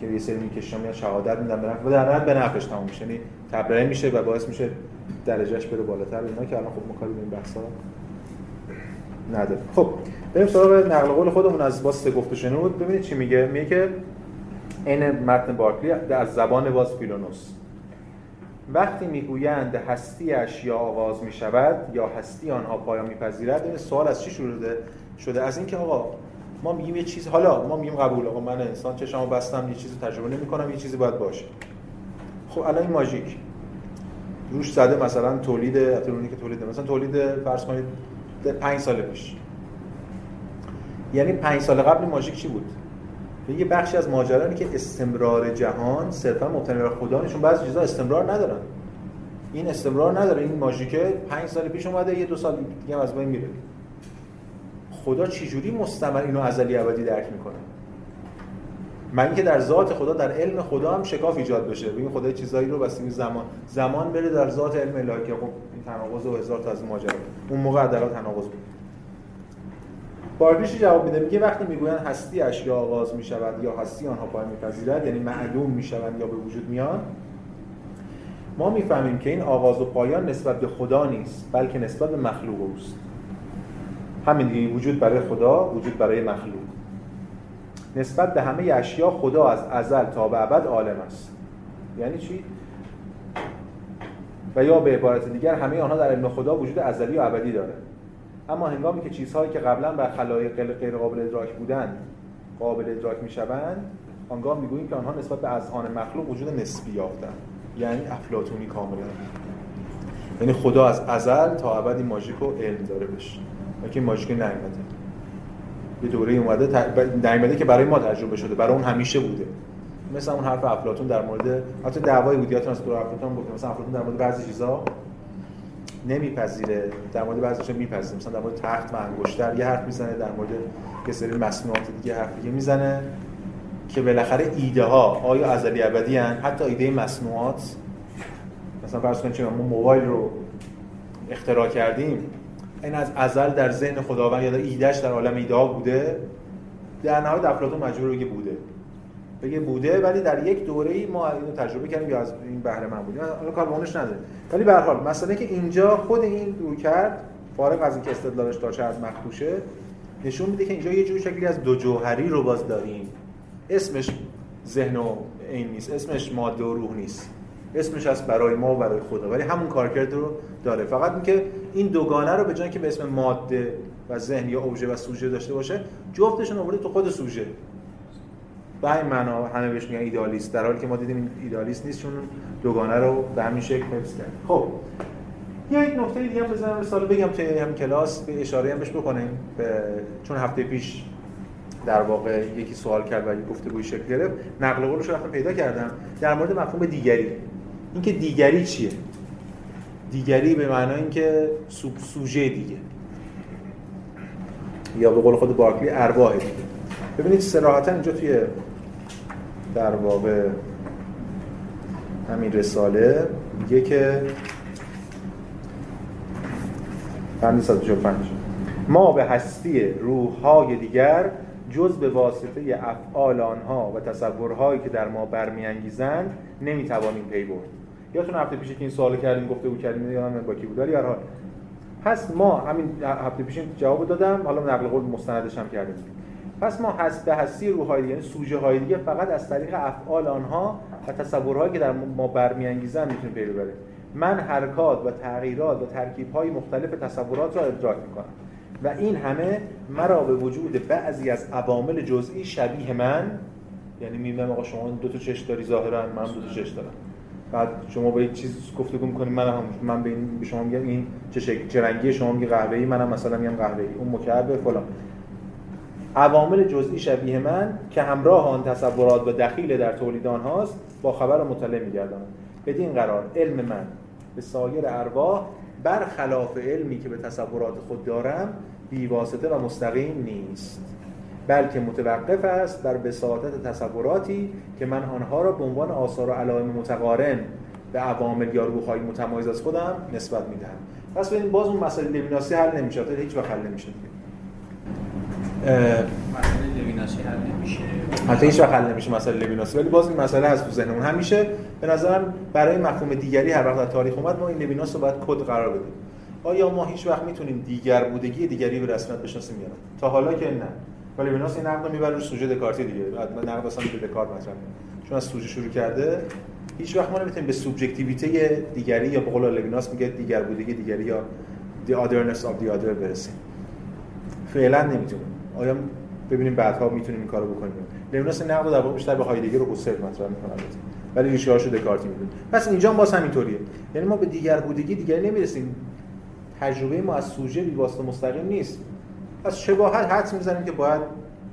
که یه سری می‌کشن میاد شهادت میدن و در نهایت به نفعش تموم میشه. یعنی تبرئه میشه و باعث میشه درجهش بره بالاتر اینا که الان خب مکاری به این بحثا نداره خب بریم سراغ نقل قول خودمون. از باز سه گفت شنود ببینید چی میگه. میگه که این متن بارکلی از زبان باز فیلونوس. وقتی می‌گویند هستی اشیا آغاز می شود یا هستی آنها پایان میپذیرد این سوال از چی شروع شده؟ از اینکه آقا ما میگیم یه چیز حالا ما میگیم قبول آقا من انسان چشمو بستم یه چیزی تجربه نمی کنم یه چیزی باید باشه. خب الان این ماژیک. روش زده مثلا تولید اترونی که تولید مثلا تولید فرض کنید 5 سال پیش. یعنی 5 سال قبل ماژیک چی بود؟ یه بخشی از ماجرا که استمرار جهان صرفا مبتنی بر خدا نشون بعضی چیزا استمرار ندارن. این استمرار نداره. این ماژیکه 5 سال پیش اومده یه دو سال دیگه از بین میره. خدا چجوری مستمر اینو ازلی ابدی درک می‌کنه؟ من اینکه در ذات خدا در علم خدا هم شکاف ایجاد بشه. ببین خدا چیزایی رو بس زمان زمان بره در ذات علم الهی. که خب این تناقض و هزار تا از ماجرا. اون موقع در تناقض بود. بارگریش جواب میده. میگه وقتی می‌گویند هستی اشیا آغاز می‌شود یا هستی آنها پایان میپذیرد یعنی معلوم می‌شوند یا به وجود میان ما می‌فهمیم که این آغاز و پایان نسبت به خدا نیست بلکه نسبت به مخلوق اوست. همین دیگه وجود برای خدا وجود برای مخلوق. نسبت به همه اشیا خدا از ازل تا به ابد عالم است. یعنی چی؟ و یا به عبارت دیگر همه آنها در علم خدا وجود ازلی و ابدی داره اما هنگامی که چیزهایی که قبلا بر خلایق غیر قابل ادراک بودند قابل ادراک می‌شوند آنگاه می‌گوییم که آنها نسبت به اذهان مخلوق وجود نسبی یافتند یعنی افلاطونی کاملا. یعنی خدا از ازل تا ابد این علم داره بشه که ماژیک نیومده یه دوره اومده نیومده که برای ما تجربه شده برای اون همیشه بوده. مثل اون حرف افلاطون در مورد حتی دعوای بود یادتون از افلاطون گفت مثلا افلاطون در مورد بعضی چیزا نمیپذیره. در مورد بعضیش میپذیره. مثلا در مورد تخت و انگشتر یه حرف می‌زنه. در مورد یه سری مصنوعات دیگه حرف دیگه می‌زنه که بالاخره ایده ها آیا ازلی ابدی هن؟ حتی ایده مصنوعات. مثلا فرض کنید ما موبایل رو اختراع کردیم. این از ازل در ذهن خداوند یا ایدهش در عالم ایده ها بوده. در نهایت افلاطون مجبور بوده. بگه بوده ولی در یک دوره ای ما اینو تجربه کردیم یا از این بهره من بودیم حالا کار بهونش نداره ولی به هر حال مثلا که اینجا خود این رو کرد فارغ از اینکه استدلالش تا چه از مخدوشه نشون میده که اینجا یه جور شکلی از دو جوهری رو باز داریم. اسمش ذهن و این نیست اسمش ماده و روح نیست. اسمش از برای ما و برای خدا ولی همون کارکرد رو داره. فقط اینکه این دوگانه رو به جای که به اسم ماده و ذهن یا اوژه و سوژه داشته باشه جفتشون آورده تو خود سوژه. به این معنا همه بهش میگن ایدالیست در حالی که ما دیدیم این ایدالیست نیست چون دوگانه رو به همین شکل حفظ کرد. خب یا یک نکته دیگه هم بزنم مثال بگم توی همین کلاس به اشاره هم بهش بکنیم. به... چون هفته پیش در واقع یکی سوال کرد و گفتگوی شکل گرفت نقل قولش رو پیدا کردم. در مورد مفهوم دیگری. اینکه دیگری چیه؟ دیگری به معنای اینکه سوژه دیگه. یا به قول خود بارکلی ارواح دیگه. ببینید صراحتا اینجا توی در واقع همین رساله میگه که بند 145 ما به هستی روحهای دیگر جز به واسطه افعال آنها و تصورهایی که در ما برمیانگیزند نمی‌توانیم پی برد. یادتون هفته پیش که این سوال کردیم گفته بود کردیم یادم با کی بود ولی حال. پس ما همین هفته پیش جواب دادم حالا نقل قول مستندش هم کردیم. پس ما هست به هستی روحهای یعنی سوژه های دیگه فقط از طریق افعال آنها و تصورهایی که در ما برمیانگیزن می‌تونیم پی ببریم من حرکات و تغییرات و ترکیب های مختلف تصورات را ادراک می‌کنم. و این همه مرا به وجود بعضی از عوامل جزئی شبیه من یعنی می‌بینم آقا شما دو تا چش داری ظاهرا من دو تا چش دارم. بعد شما به یک چیز گفتگو می‌کنید من هم من به شما میگم این چه شکل چه رنگی شما میگه قهوه‌ای منم مثلا میگم قهوه‌ای اون مکعب فلان. عوامل جزئی شبیه من که همراه آن تصورات و دخیل در تولید آنهاست با خبر مطلع میگردم. بدین قرار علم من به سایر ارواح برخلاف علمی که به تصورات خود دارم بیواسطه و مستقیم نیست. بلکه متوقف است بر بساطت تصوراتی که من آنها را به عنوان آثار و علائم متقارن به عوامل یا روحهای متمایز از خودم نسبت می‌دهم. پس ببینید باز اون مسئله لویناسی حل نمیشه هیچ وقت حل نمیشه مسئله لویناسی حل نمیشه حتی هیچ وقت حل نمیشه مسئله لویناس ولی باز این مسئله هست تو ذهنمون. همیشه به نظرم برای مفهوم دیگری هر وقت در تاریخ اومد ما این لویناس رو باید گارد قرار بدیم. آیا ما هیچ وقت می‌تونیم دیگر بودگی دیگری به رسمیت بشناسیم یا نه؟ تا حالا که نه. ولی لویناس این نقد می‌بره رو سوژه دکارتی دیگه. بعد نقد اصلا به دکارت مطرح چون از سوژه شروع کرده هیچ وقت ما نمی‌تونیم به سوبژکتیویته دیگری یا به قول لویناس میگه دیگر بودگی دیگری یا the otherness of the other برسیم. فعلا نمی‌تونیم. آیا ببینیم بعدها می‌تونیم این کارو بکنیم؟ لویناس نقد در واقع بیشتر به هایدگر و هوسل مطرح می‌کنه ولی ریشه هاشو دکارتی می‌دونه پس اینجا باز همینطوریه. یعنی ما به دیگر بودگی دیگر نمی‌رسیم. تجربه ما از سوژه بی واسطه مستقیم نیست. پس شباهت حد می‌زنیم که باید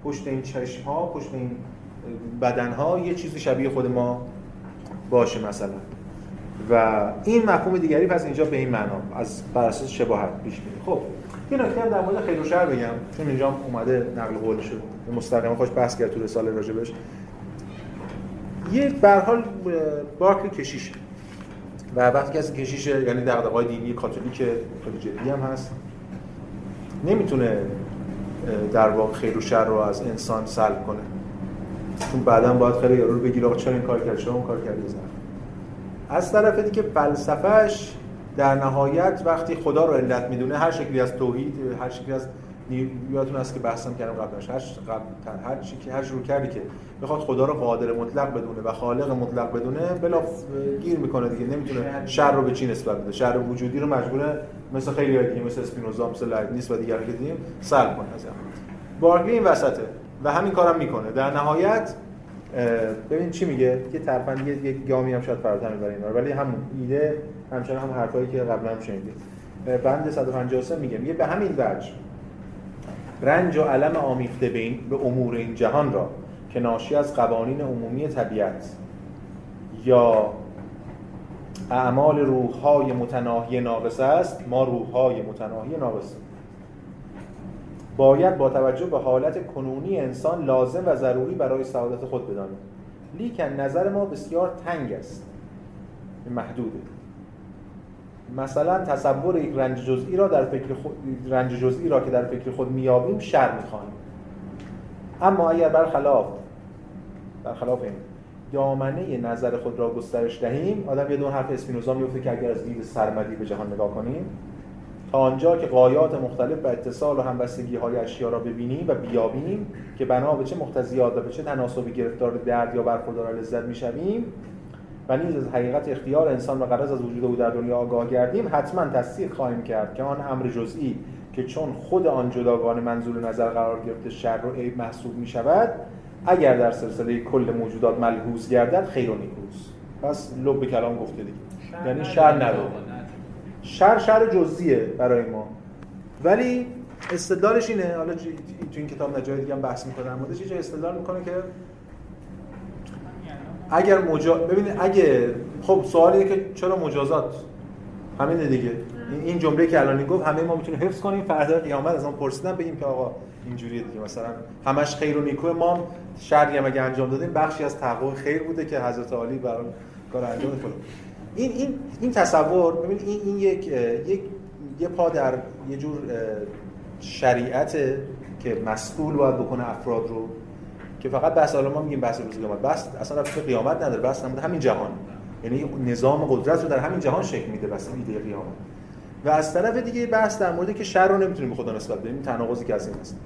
پشت این چشم ها پشت این بدن ها یه چیزی شبیه خود ما باشه مثلا. و این مفهوم دیگری پس اینجا به این معنا از بر اساس شباهت پیش میره خب. یه نکته هم در مورد خیر و شر بگم. چون اینجا اومده نقل قول شد. مستقیما خوش بحث کرد تو رساله راجبش یه به حال بارکلی کشیشه و وقتی کسی کشیشه یعنی دغدغه‌های دینی کاتولیک خیلی جدی هم هست نمی‌تونه در واقع خیر و شر رو از انسان سلب کنه. چون بعدا باید خیلی یارو رو بگیر آقا چرا این کار کرد؟ چرا اون کار کرد؟ از طرف دیگه فلسفهش در نهایت وقتی خدا رو علت می‌دونه هر شکلی از توحید هر شکلی از یادتون هست که بحثم کردم قبلش هر قبل هر چی که هر رو کردی که بخواد خدا رو قادر مطلق بدونه و خالق مطلق بدونه بلا گیر می‌کنه دیگه نمی‌تونه شر رو به چی نسبت بده. شر وجودی رو مجبوره مثل خیلی دیگه مثل اسپینوزا مثل لایبنیز و دیگر که دیدیم سلب کنه از بارکلی این وسطه و همین کارم می‌کنه. در نهایت ببین چی میگه؟ یه ترفند یه گامی هم شاید فراتر می‌بره ولی همون ایده همچنان هم حرفایی که قبلا هم شنیدیم. بند 153 میگه میگه به همین وجه رنج و علم آمیخته بین به امور این جهان را که ناشی از قوانین عمومی طبیعت یا اعمال روحهای متناهی ناقص است ما روحهای متناهی ناقص. باید با توجه به حالت کنونی انسان لازم و ضروری برای سعادت خود بدانیم. لیکن نظر ما بسیار تنگ است. محدوده. مثلا تصور یک رنج جزئی را در فکر خود رنج جزئی را که در فکر خود میابیم شر می‌خواهیم اما اگر برخلاف برخلاف این دامنه نظر خود را گسترش دهیم آدم یه دون حرف اسپینوزا میفته که اگر از دید سرمدی به جهان نگاه کنیم تا آنجا که قایات مختلف و اتصال و همبستگی های اشیا را ببینیم و بیابیم که بنا به چه مقتضیات و به چه تناسبی گرفتار درد یا برخوردار لذت می‌شویم و نیز از حقیقت اختیار انسان و غرض از وجود او در دنیا آگاه گردیم حتما تصدیق خواهیم کرد که آن امر جزئی که چون خود آن جداگانه منظور نظر قرار گرفته شر و عیب محسوب می شود اگر در سلسله کل موجودات ملحوظ گردد خیر و نیکوست. پس لب کلام گفته دیگه. یعنی شر نداره شر شر جزئیه برای ما. ولی استدلالش اینه. حالا تو این کتاب نجای دیگه هم بحث می‌کنه در موردش استدلال می‌کنه که اگر مجا... ببینید اگه خب سوالیه که چرا مجازات؟ همین دیگه. این جمله که الان گفت همه ما می‌تونیم حفظ کنیم فردا قیامت از اون پرسیدن بگیم که آقا اینجوریه دیگه. مثلا همش خیر و نیکو ما شرعی هم اگه انجام دادیم بخشی از تحقق خیر بوده که حضرت علی برای کار انجام داد این این این تصور ببین این این یک یک یه پا در یه جور شریعت که مسئول باید بکنه افراد رو که فقط بحث حالا ما میگیم بحث روز قیامت بس اصلا رفت قیامت نداره نمود همین جهان. یعنی نظام قدرت رو در همین جهان شکل میده بس ایده قیامت. و از طرف دیگه بحث در مورد که شر رو نمی‌تونیم به خدا نسبت بدیم. تناقضی که از این هست.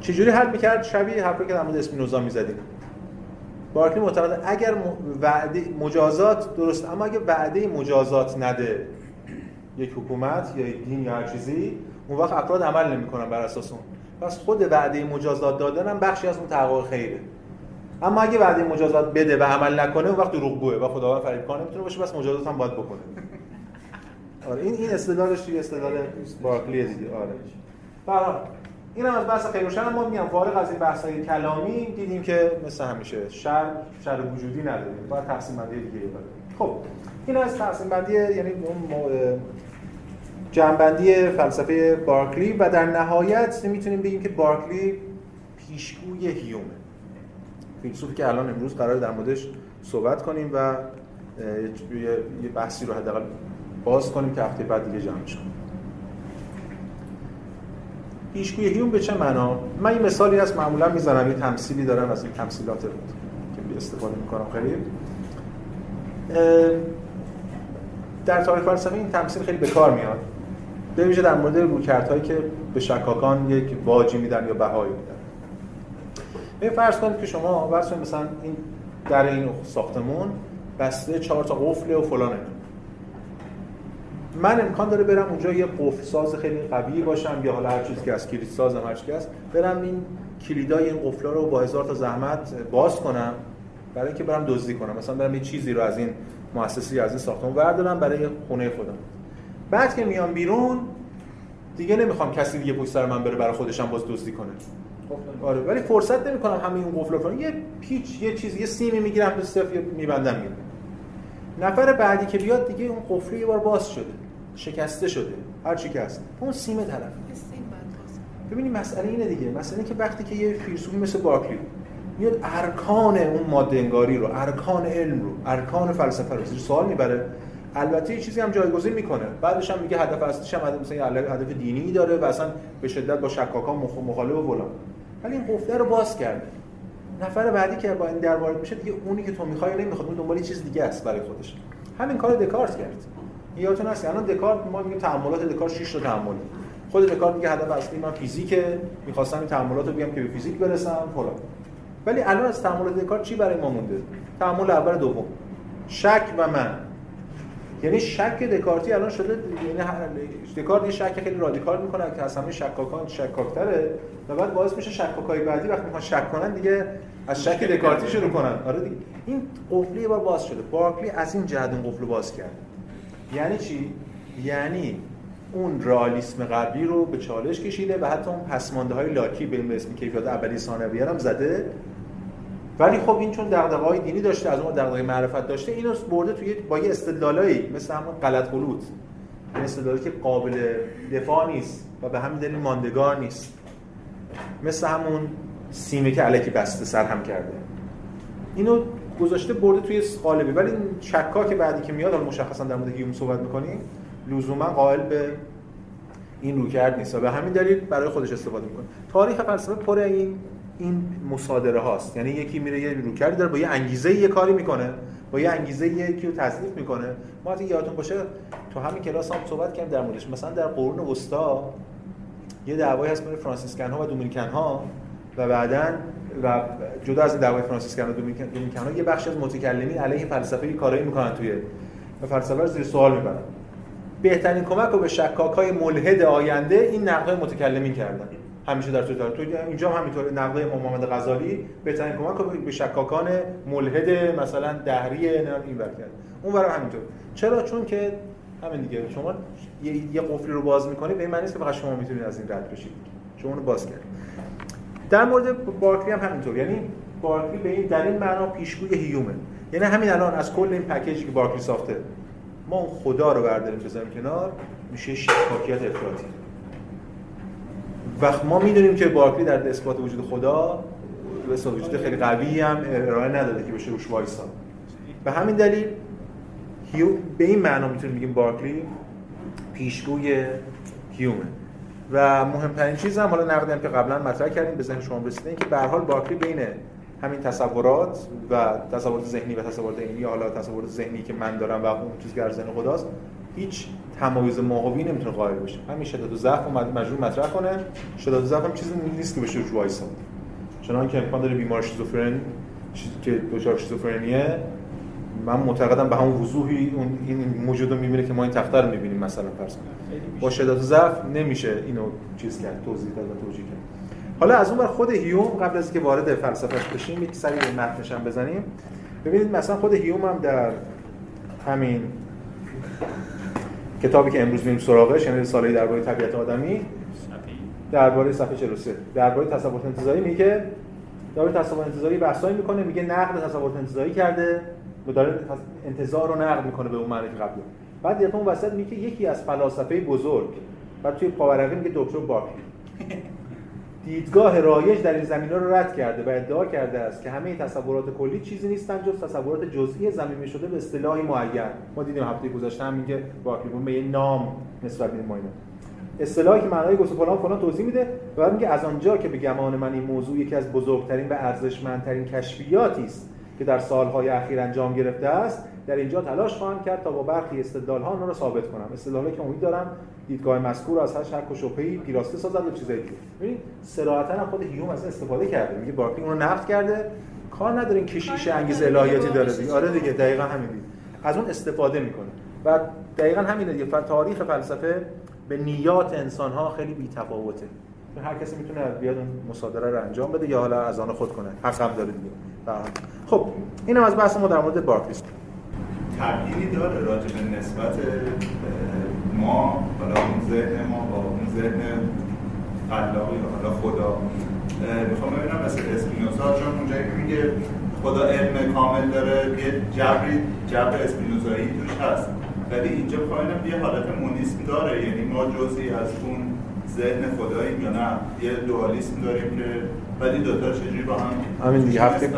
چجوری حل می‌کرد؟ شبیه حرفی که در مورد اسپینوزا می‌زدیم. بارکلی معتقد اگر وعده مجازات درست اما اگه وعده مجازات نده یک حکومت یا یک دین یا هر چیزی اون وقت افراد عمل نمی‌کنن بر اساس اون. پس خود وعده مجازات دادن هم بخشی از اون تحقق خیره. اما اگه وعده مجازات بده و عمل نکنه اون وقت دروغگوه و خداوند فریب کنه می‌تونه باشه بس مجازات هم باید بکنه. [LAUGHS] آره این این استدلالش یه استدلال بارکلی دیگه. آره. برای این هم از بحث خیر و ما میگم فارغ از این بحث کلامی دیدیم که مثل همیشه شر شر وجودی نداریم. باید تقسیم بندی دیگه خب این از تقسیم بندی یعنی اون جنبندی فلسفه بارکلی و در نهایت می‌تونیم بگیم که بارکلی پیشگوی هیومه. فیلسوفی که الان امروز قرار در موردش صحبت کنیم و یه بحثی رو حداقل باز کنیم که هفته بعد دیگه جمع کنیم پیشگوی هیوم به چه معنا؟ من این مثالی از معمولا می‌زنم یه تمثیلی دارم از این تمثیلات که استفاده می‌کنم. خیلی در تاریخ فلسفه این تمثیل خیلی به کار میاد. به ویژه در مورد رویکردهایی که به شکاکان یک باجی میدن یا بهایی میدن. به فرض کنید که شما فرض مثلا این در این ساختمون بسته چهار تا قفل و فلانه من امکان داره برم اونجا یه قفل ساز خیلی قوی باشم یا حالا هر چیزی که از کلید سازم هر چیزی برم این کلیدای این قفلا رو با هزار تا زحمت باز کنم برای اینکه برم دزدی کنم. مثلا برم یه چیزی رو از این مؤسسه از این ساختمون بردارم برای خونه خودم. بعد که میام بیرون دیگه نمی‌خوام کسی دیگه پشت سر من بره برای خودشم باز دزدی کنه. آره ولی فرصت نمی‌کنم همین اون قفل رو یه پیچ یه چیزی یه سیمی می‌گیرم به صفر میبندم میرم. نفر بعدی که بیاد دیگه اون قفل یه بار باز شده. شکسته شده. هر چی که هست. اون سیم طرف. ببینید مسئله اینه دیگه. مسئله اینه که وقتی که یه فیلسوفی مثل بارکلی میاد ارکان اون ماده انگاری رو ارکان علم رو ارکان فلسفه رو زیر سوال می‌بره. البته یه چیزی هم جایگزین می‌کنه. بعدش هم میگه هدف اصلیش هم مثلا هدف دینی داره و اصلا به شدت با شکاکان مخالف و فلان. ولی این قفله رو باز کرده. نفر بعدی که با این در وارد میشه دیگه اونی که تو می‌خوای نمی‌خواد اون دنبال چیز دیگه است برای خودش. همین کار دکارت کرد. یادتون هست الان دکارت ما میگیم تعاملات دکارت 6 تا تعامل خود دکارت میگه هدف اصلی من فیزیکه. می‌خواستم این تعاملات رو بگم که به فیزیک برسم فلان. ولی الان از تعاملات دکارت چی برای ما مونده؟ تعامل اول دوم. شک و من. یعنی شک دکارتی الان شده یعنی دکارت یه شک خیلی رادیکال می‌کنه که از همه شکاکان شکاکتره و بعد باعث میشه شکاکای بعدی وقتی می‌خوان شک کنن دیگه از شک دکارتی شروع کنن. آره دیگه. این قفلی یه بار باز شده. بارکلی از این جهت اون قفل باز کرد. یعنی چی؟ یعنی اون رالیسم قبلی رو به چالش کشیده و حتی اون پسمانده های لاکی به اسم کیفیت اولی ثانویه هم زده. ولی خب این چون دغدغه‌های دینی داشته از اون دغدغه معرفت داشته اینو برده توی با یه استدلالایی مثل همون غلط غلوط. این استدلالی که قابل دفاع نیست و به همین دلیل ماندگار نیست. مثل همون سیمه که علکی بسته سر هم کرده. اینو گذاشته برده توی قالبی. ولی شکا که بعدی که میاد حالا مشخصا در مورد هیوم صحبت می‌کنیم لزوما قائل به این رو کرد نیست و به همین دلیل برای خودش استفاده می‌کنه. تاریخ فلسفه پر این این مصادره هاست. یعنی یکی میره یه روکردی داره با یه انگیزه یه کاری می‌کنه با یه انگیزه یکی رو تضعیف می‌کنه. ما اگه یادتون باشه تو همین کلاس هم صحبت کردیم در موردش. مثلا در قرون وسطا یه دعوایی هست بین فرانسیسکن ها و دومینیکن ها و بعدا و جدا از دعوای فرانسیسکن و دومینیکن ها یه بخش از متکلمین علیه فلسفه کارایی می‌کنن توی و فلسفه رو زیر سوال می‌برن. بهترین کمک رو به شکاک های ملحد آینده این نقد متکلمین کردن. همیشه در طول تو اینجا هم همینطور نقد امام محمد غزالی بهترین کمک به شکاکان ملحد مثلا دهری این ور کرد. اون ور همینطور. چرا؟ چون که همین دیگه. شما یه, قفلی رو باز می‌کنی به این معنی نیست که فقط شما می‌تونید از این رد بشید. شما رو باز کرد در مورد بارکلی هم همینطور. یعنی بارکلی به این این معنا پیشگوی هیومه. یعنی همین الان از کل این پکیجی که بارکلی ساخته ما اون خدا رو برداریم بذاریم کنار میشه شکاکیت افراطی. وقت ما می‌دونیم که بارکلی در اثبات وجود خدا به وجود خیلی قوی هم ارائه نداده که بشه روش وایسا. به همین دلیل هیو به این معنا می‌تونیم بگیم بارکلی پیشگوی هیومه و مهمترین چیز هم حالا نقدی هم که قبلا مطرح کردیم به ذهن شما رسیده که به حال بارکلی بین همین تصورات و تصورات ذهنی و تصورات عینی حالا تصورات ذهنی که من دارم و اون چیزی که در ذهن خداست هیچ تمایز ماهوی نمی‌تونه قائل بشه. همین شدت و ضعف رو مجبور مطرح کنه. شدت و ضعف هم چیزی نیست که بشه روش وایسا چنان که امکان داره بیمار شیزوفرن که دچار شیزوفرنیه من معتقدم به همون وضوحی اون این موجود رو می‌بینه که ما این تخته رو می‌بینیم مثلا فرض با شدت و ضعف نمیشه اینو چیز کرد توضیح داد و توجیه کرد. حالا از اون بر خود هیوم قبل از اینکه وارد فلسفهش بشیم یک سری به متنش بزنیم. ببینید مثلا خود هیوم هم در همین کتابی که امروز میریم سراغش یعنی رساله درباره طبیعت آدمی. درباره صفحه 43 درباره تصورات انتزاعی میگه درباره تصورات انتزاعی بحثایی می‌کنه میگه نقد تصورات انتزاعی کرده و داره انتظار رو نقد می‌کنه به اون معنی که قبل بعد یه اون وسط میگه یکی از فلاسفه بزرگ بعد توی پاورقی میگه دکتر باکلی [LAUGHS] دیدگاه رایج در این زمینه رو رد کرده و ادعا کرده است که همه تصورات کلی چیزی نیستن جز تصورات جزئی زمینه شده به اصطلاحی معین. ما دیدیم هفته گذشته هم میگه باکلی به یه نام نسبت به ما اصطلاحی که معنای گفت فلان فلان توضیح میده و بعد میگه از آنجا که به گمان من این موضوع یکی از بزرگترین و ارزشمندترین کشفیاتی است که در سالهای اخیر انجام گرفته است در اینجا تلاش خواهم کرد تا با برخی استدلال ها را ثابت کنم. استدلالی که امید دارم دیدگاه مذکور از هر شک و شبهه‌ای پیراسته سازد و چیزایی دیگه. ببین صراحتا خود هیوم از استفاده کرده. میگه بارکلی اون رو نقد کرده. کار نداره این کشیش انگیز الهیاتی داره دیگه. آره دیگه دقیقا همین دیگه. از اون استفاده می‌کنه. و دقیقا همینه دیگه. تاریخ فلسفه به نیات انسان ها خیلی بی‌تفاوته. هر کسی می‌تونه بیاد اون مصادره رو انجام بده یا حالا از آن خود کنه. حق هم داره دیگه. خب اینم از بحث ما در مورد بارکلی تغییری داره راجع به نسبت ما حالا اون ذهن ما با اون ذهن خلاقی حالا خدا. می‌خوام ببینم مثل اسپینوزا چون اونجایی که میگه خدا علم کامل داره یه جبری جبر اسپینوزایی توش هست. ولی اینجا می‌خوام یه حالت مونیسم داره یعنی ما جزئی از اون ذهن خداییم یا نه؟ یه دوالیسم داریم که ولی دوتا چجوری با هم همین دیگه هفته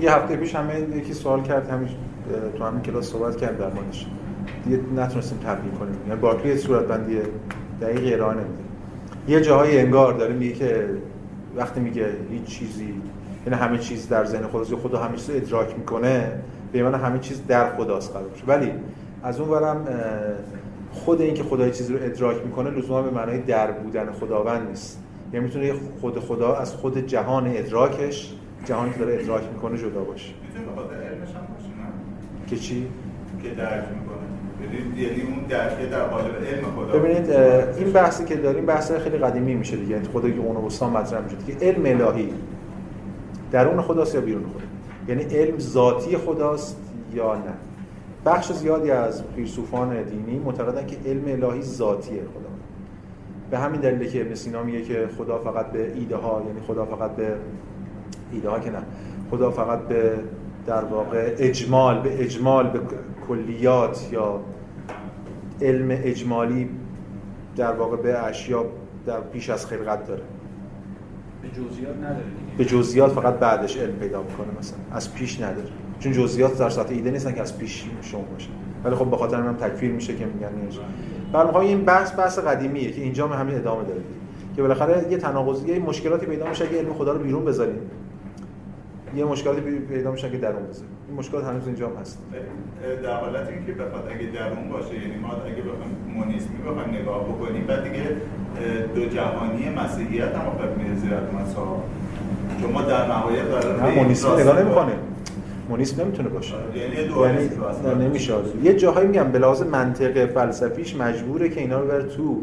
یه هفته پیش همه یکی سوال کرد همین تو همین کلاس صحبت کرد در موردش دیگه نتونستیم تبدیل کنیم. یعنی باقی صورت بندی دقیق ارائه نمیده. یه جاهای انگار داره میگه که وقتی میگه هیچ چیزی یعنی همه چیز در ذهن خداست خدا همه چیز ادراک می‌کنه به معنی همه چیز در خداست قرار بشه ولی از اون ورم خود این که خدا چیزی رو ادراک می‌کنه لزوما به معنای در بودن خداوند نیست. یعنی می‌تونه خود خدا از خود جهان ادراکش جهانی که داره ادراک می‌کنه جدا باشه. که چی؟ که درک می‌کنه. یعنی-, ببینید این بحثی که داریم بحث خیلی قدیمی میشه دیگه یعنی خدایی که اون وسطا مطرح میشه دیگه. علم الهی. درون خداست یا بیرون خدا؟ یعنی علم ذاتی خداست یا نه؟ بخش زیادی از فیلسوفان دینی معتقدن که علم الهی ذاتی خدا. به همین دلیل که ابن سینا میگه که خدا فقط به ایده ها یعنی خدا فقط به ایده ها که نه خدا فقط به در واقع اجمال به اجمال به کلیات یا علم اجمالی در واقع به اشیا در پیش از خلقت داره. به جزئیات نداره به جزئیات فقط بعدش علم پیدا می‌کنه مثلا. از پیش نداره. چون جزئیات در سطح ایده نیستن که از پیش شما باشه. ولی خب به خاطر هم تکفیر میشه که میگن اینجا برای این بحث بحث قدیمیه که اینجا همین ادامه داره که بالاخره یه تناقض یه مشکلاتی پیدا میشه اگه علم خدا رو بیرون بذاریم. یه مشکلاتی پیدا میشه که درون بذاریم. این مشکلات هنوز اینجا هم هست. در حالت اینکه بخواد اگه درون باشه یعنی ما اگه بخوایم مونیسمی بخوایم نگاه بکنیم بعد دیگه دو جهانی مسیحیت هم خب میره زیر چون ما در نهایت نه مونیسم نگاه نمی‌کنه. مونیسم نمی‌تونه باشه. یعنی یعنی نمیشه یه جاهایی میگم به لحاظ منطق فلسفیش مجبوره که اینا رو بره تو.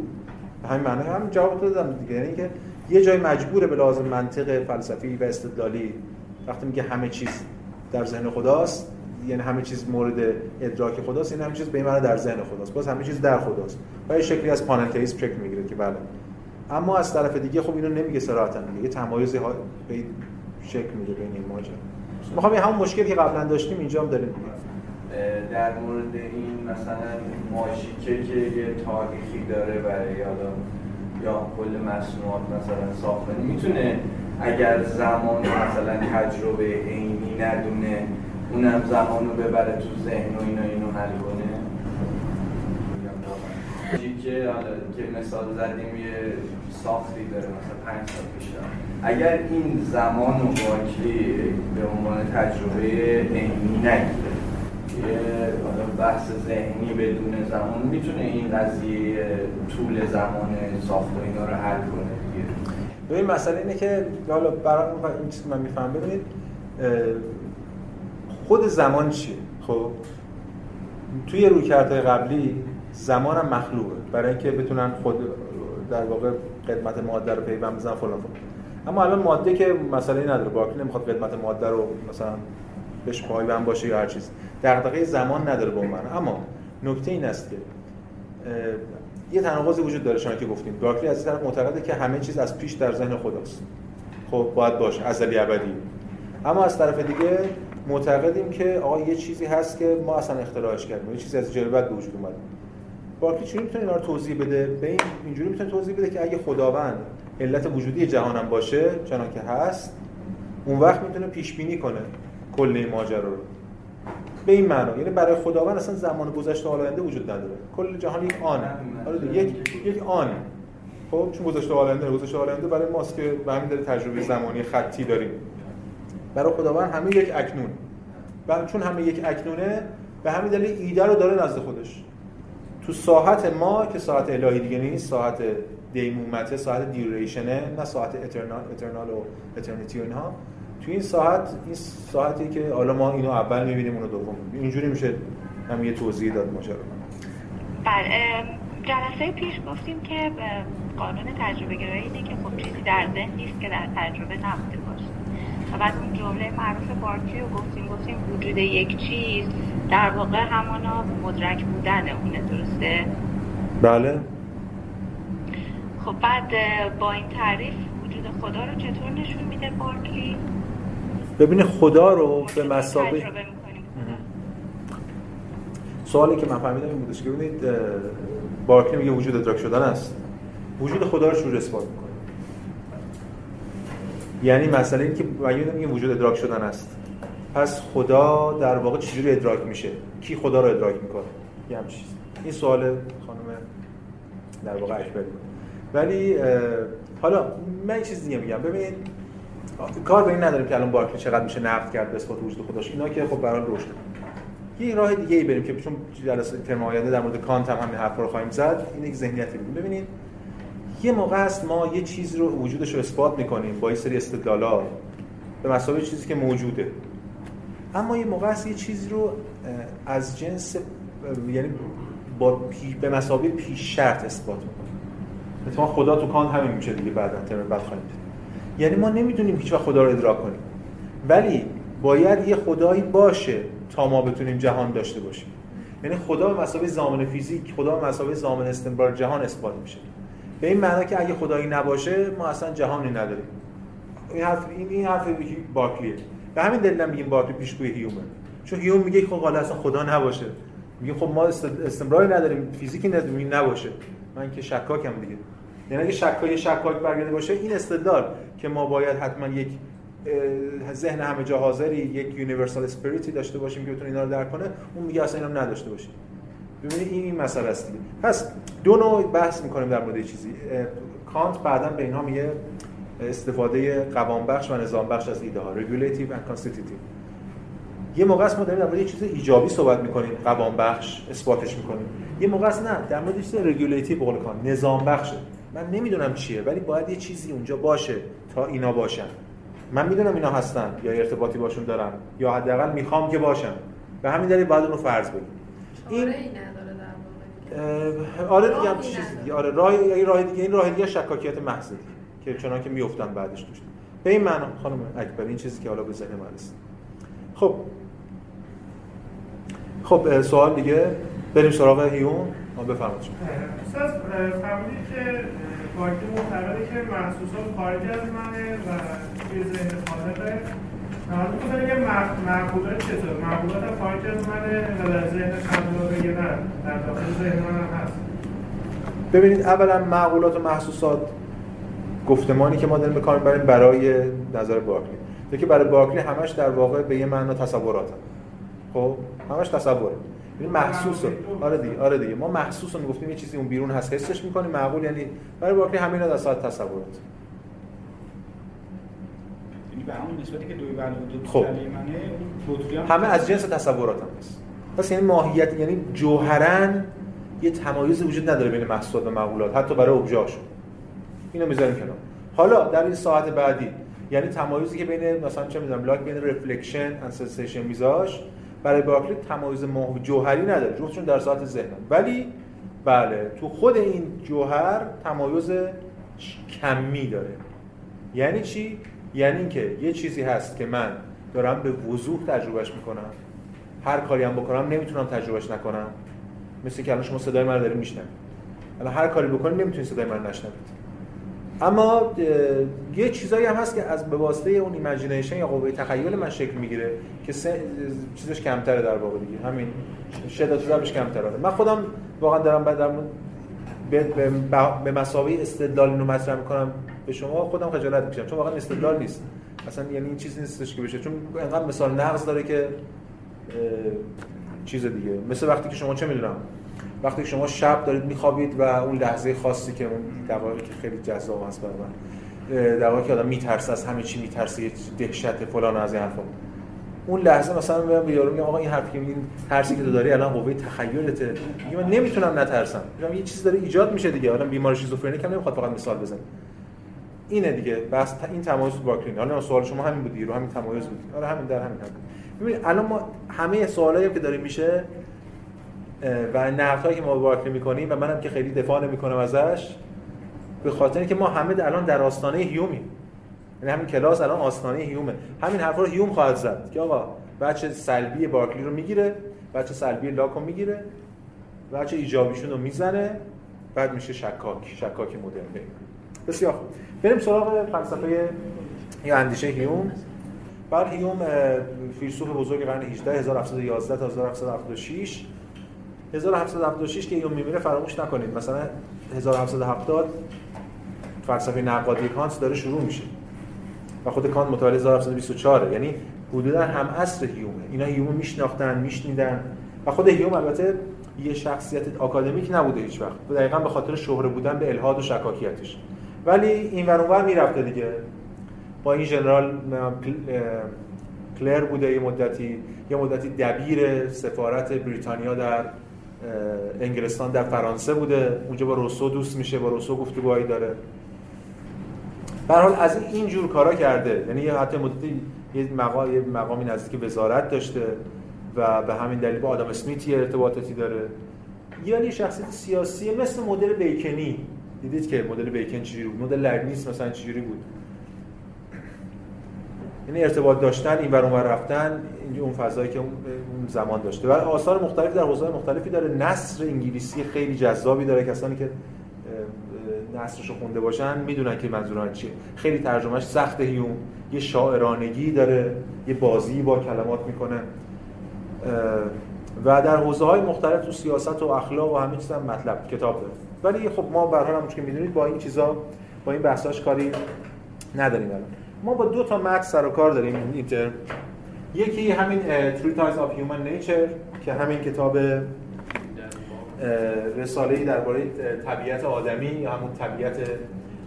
همین معنی هم جواب دادم دیگه. یعنی که یه جای مجبوره به لحاظ منطق فلسفی و استدلالی وقتی میگه همه چیز در ذهن خداست یعنی همه چیز مورد ادراک خداست این همه چیز به این در ذهن خداست. باز همه چیز در خداست. و یه شکلی از پاننتئیسم شکل می‌گیره که بله. اما از طرف دیگه خب اینو نمیگه صراحتا میگه یه تمایزی ها به شکل میده بین این ماجرا می‌خوام همون مشکلی که قبلا داشتیم اینجا هم داریم. در مورد این مثلا ماژیکه که یه تاریخی داره برای یادم یا کل مصنوعات مثلا ساختنی می‌تونه اگر زمان مثلا تجربه عینی ندونه اونم زمان رو ببره تو ذهن و اینا اینو حل کنه. که که مثال زدیم یه ساختی داره مثلا پنج سال پیش اگر این زمان و واکلی به عنوان تجربه عینی نگیره یه بحث ذهنی بدون زمان می‌تونه این قضیه طول زمان ساخت و اینا رو حل کنه دیگه. ببین مسئله اینه که حالا برای این چیزی من میفهم ببینید خود زمان چیه؟ خب؟ توی رویکردهای قبلی زمان هم مخلوقه برای اینکه بتونن خود در واقع قدمت ماده رو پیوند بزنن فلان اما الان ماده که مسئله نداره. باکلی نمی‌خواد قدمت ماده رو مثلا بهش پایبند باشه یا هر چیز. دغدغه زمان نداره به اون اما نکته این است که یه تناقضی وجود داره شما که گفتیم. باکلی از طرف معتقده که همه چیز از پیش در ذهن خداست. خب باید باشه. ازلی ابدی. اما از طرف دیگه معتقدیم که آقا یه چیزی هست که ما اصلا اختراعش کردیم. یه چیزی از جلوت به وجود اومد باکلی چجوری می‌تونه اینا رو توضیح بده؟ به این اینجوری می‌تونه توضیح بده که اگه خداوند علت وجودی جهانم باشه چنان که هست اون وقت می‌تونه پیش بینی کنه کل این ماجرا رو. به این معنا. یعنی برای خداوند اصلا زمان گذشته و آینده وجود نداره. کل جهان یک آنه آره یک یک آن. خب چون گذشته و آینده گذشته و آینده برای ماست که به همین دلیل تجربه زمانی خطی داریم. برای خداوند همه یک اکنون. و چون همه یک اکنونه به همین دلیل ایده رو داره نزد خودش. تو ساحت ما که ساعت الهی دیگه نیست ساعت دیمومته ساعت دیوریشنه نه ساعت اترنال اترنال و اترنیتی و اینها. تو این ساعت این ساعتی که حالا ما اینو اول می‌بینیم اونو دوم اینجوری میشه هم یه توضیح داد ماجرا بله جلسه پیش گفتیم که قانون تجربه گرایی اینه که خب چیزی در ذهن نیست که در تجربه نبوده باشه و بعد اون جمله معروف بارکی رو گفتیم گفتیم وجود یک چیز در واقع همانا مدرک بودن اونه درسته؟ بله خب بعد با این تعریف وجود خدا رو چطور نشون میده بارکلی؟ ببینید خدا رو به مسابقه سوالی که من فهمیدم این بودش که ببینید بارکلی میگه وجود ادراک شدن است. وجود خدا رو شروع اثبات می‌کنه. یعنی مسئله این که میگه وجود ادراک شدن است. پس خدا در واقع چجوری ادراک میشه؟ کی خدا رو ادراک می‌کنه؟ یه هم چیز این سوال خانم در واقع اکبری ولی حالا من یه چیز دیگه میگم. ببینید کار به این نداریم که الان بارکلی چقدر میشه نقد کرد به اثبات وجود خداش اینا که خب برای روشن یه راه دیگه ای بریم که چون جلسه ترم آینده در مورد کانت هم همین حرفا رو خواهیم زد این یک ذهنیتی بود ببینید یه موقع است ما یه چیز رو وجودش رو اثبات می‌کنیم با یه سری استدلالات به مسابقه چیزی که موجوده. اما یه موقع است یه چیزی رو از جنس یعنی با پی... به مسابقه پیش شرط اثبات می‌کنیم. مثلا خدا تو کان همین میشه دیگه بعدا ترم بعد خواهیم یعنی ما نمی‌دونیم هیچ وقت خدا رو ادراک کنیم. ولی باید یه خدایی باشه تا ما بتونیم جهان داشته باشیم. یعنی خدا به مسابقه زمان فیزیک خدا به مسابقه زمان استمرار جهان اثبات میشه. به این معنی که اگه خدایی نباشه ما اصلا جهانی نداریم. این حرف این این حرف بارکلیه به همین دلیل میگیم بارکلی پیشگوی هیومه چون هیوم میگه خب حالا اصلا خدا نباشه. میگه خب ما استمراری نداریم فیزیکی نداریم نباشه. من که شکاکم دیگه. یعنی اگه شکاک شکاک برگرده باشه این استدلال که ما باید حتما یک ذهن همه جا حاضری یک universal spirit ی داشته باشیم که بتونه اینا رو درک کنه اون میگه اصلا اینا نداشته باشیم ببینید این این مسئله است دیگه. پس دو نوع بحث می‌کنیم در مورد چیزی. کانت بعدا به اینها میگه استفاده قوام بخش و نظام بخش از ایده ها regulative and constitutive. یه موقع است ما داریم در مورد چیز ایجابی صحبت می‌کنیم قوام بخش اثباتش می‌کنیم. یه موقع است نه در مورد چیز regulative به قول کانت نظام بخشه من نمی‌دونم چیه ولی باید یه چیزی اونجا باشه تا اینا باشن. من می‌دونم اینا هستن یا ارتباطی باشون دارم یا حداقل می‌خوام که باشن. به همین دلیل باید اونو فرض بگیم. این نداره در واقع. آره دیگه هم چیز. دیگه. آره راه این راه دیگه این راه دیگه شکاکیت محض دیگه که چنان که میافتن بعدش توش. به این معنا خانم اکبر این چیزی که حالا به ذهن من رسید. خب. خب سوال دیگه. بریم سراغ هیون. بفرمایید. شما. استاد فرمودید که باکی معتقده که محسوسات خارج از منه و توی ذهن خالقه. حالا می‌خواستم بگم مع- معقولات چطور؟ معقولات خارج از منه و در ذهن خالقه یا نه در داخل ذهن من هست. ببینید اولا معقولات و محسوسات گفتمانی که ما داریم به کار می‌بریم برای نظر بارکلی تو که برای بارکلی همش در واقع به یه معنا تصورات خب همش تصوره. یعنی محسوس آره دیگه آره دیگه. ما محسوس رو می‌گفتیم یه چیزی اون بیرون هست. حسش می‌کنیم معقول. یعنی برای بارکلی همینا در ساعت تصورات یعنی به همون نسبتی که دوی دو خب. همه از جنس تصورات هم هست. پس یعنی ماهیت یعنی جوهرن یه تمایزی وجود نداره بین محسوسات و معقولات حتی برای ابژه‌هاشون اینو می‌ذاریم کنار. حالا در این ساعت بعدی یعنی تمایزی که بین مثلا چه می‌دونم لاک بین reflection and sensation میذاش برای بارکلی تمایز ماه جوهری نداره جفتشون در ساحت ذهنن ولی بله تو خود این جوهر تمایز کمی داره. یعنی چی؟ یعنی اینکه یه چیزی هست که من دارم به وضوح تجربهش می‌کنم. هر کاری هم بکنم نمی‌تونم تجربهش نکنم. مثل که الان شما صدای من رو دارید میشنوید. الان هر کاری بکنید نمی‌تونید صدای من نشنوید. اما یه چیزایی هم هست که از به واسطه اون imagination یا قوه تخیل من شکل می‌گیره که چیزش کمتره در واقع دیگه. همین شدت و ضعفش کمتره. من خودم واقعا دارم بعد در مورد- به, به, به مساوی استدلال اینو مطرح می‌کنم به شما خودم خجالت می‌کشم. چون واقعا استدلال نیست. اصلا یعنی این چیزی نیستش که بشه. چون انقدر مثال نقض داره که چیز دیگه. مثل وقتی که شما چه می‌دونم؟ وقتی شما شب دارید میخوابید و اون لحظه خاصی که اون که خیلی جذاب هست برای من دقایقی که آدم میترسه از همه چی میترسه یه دهشت فلان از این حرفا. اون لحظه مثلا میام به یارو میگم آقا این حرفی که این ترسی که تو داری الان قوه تخیلته. میگم من نمی‌تونم نترسم. میگم یه چیزی داره ایجاد میشه دیگه. آدم بیمار schizophrenic هم نمی‌خواد فقط مثال بزنه. اینه دیگه. پس این تمایز تو بارکلیه حالا سوال شما همین بود رو همین تمایز بود. آره همین در همین هم ببینید الان ما همه سوالایی که داره میشه و نقدهایی که ما به می‌کنیم و منم که خیلی دفاع نمی‌کنم ازش به خاطر اینکه ما همه الان در آستانه هیومیم. یعنی همین کلاس الان آستانه هیومه. همین حرفا رو هیوم خواهد زد که آقا بچه سلبی بارکلی رو می‌گیره بچه سلبی لاک رو می‌گیره بچه ایجابیشون رو می‌زنه بعد میشه شکاک شکاک مدرن بسیار خوب. بریم سراغ فلسفه یا اندیشه هیوم. بعد هیوم فیلسوف بزرگ قرن 18 1711 تا 1776 1776 که هیوم میمیره فراموش نکنید. مثلا 1770 فلسفه نقادی کانت داره شروع میشه و خود کانت متولد 1724 یعنی حدودا هم عصر هیومه. اینا هیوم میشناختن میشنیدن و خود هیوم البته یه شخصیت آکادمیک نبوده هیچ وقت. دقیقا به خاطر شهره بودن به الهاد و شکاکیتش. ولی این ور اونور می‌رفته دیگه. با این ژنرال کلر بوده یه مدتی. یه مدتی دبیر سفارت بریتانیا در انگلستان در فرانسه بوده. اونجا با روسو دوست میشه با روسو گفتگوهایی داره. به حال از این جور کارا کرده. یعنی یه حتی مدتی یه مقام یه مقامی نزدیک وزارت داشته و به همین دلیل با آدم اسمیت ارتباطاتی داره. یا یه شخصیت سیاسی مثل مدل بیکنی. دیدید که مدل بیکن چجوری بود؟ مدل لرنیس مثلا چجوری بود؟ یعنی ارتباط داشتن این ور اونور رفتن اون فضایی که اون زمان داشته. و آثار مختلفی در حوزه‌های مختلفی داره. نصر انگلیسی خیلی جذابی داره. کسانی که نصرش رو خونده باشن می‌دونن که منظورم چیه. خیلی ترجمهش سخت هیوم یه شاعرانگی داره. یه بازی با کلمات می‌کنه. و در حوزه های مختلف تو سیاست و اخلاق و همه چیز هم مطلب کتاب داره. ولی خب ما به هر که می‌دونید با این چیزا با این بحثاش کاری نداریم الان. ما با دو تا متن سر و کار داریم این ترم یکی همین Treatise of Human Nature که همین کتاب اه، رساله‌ای درباره طبیعت آدمی یا همون طبیعت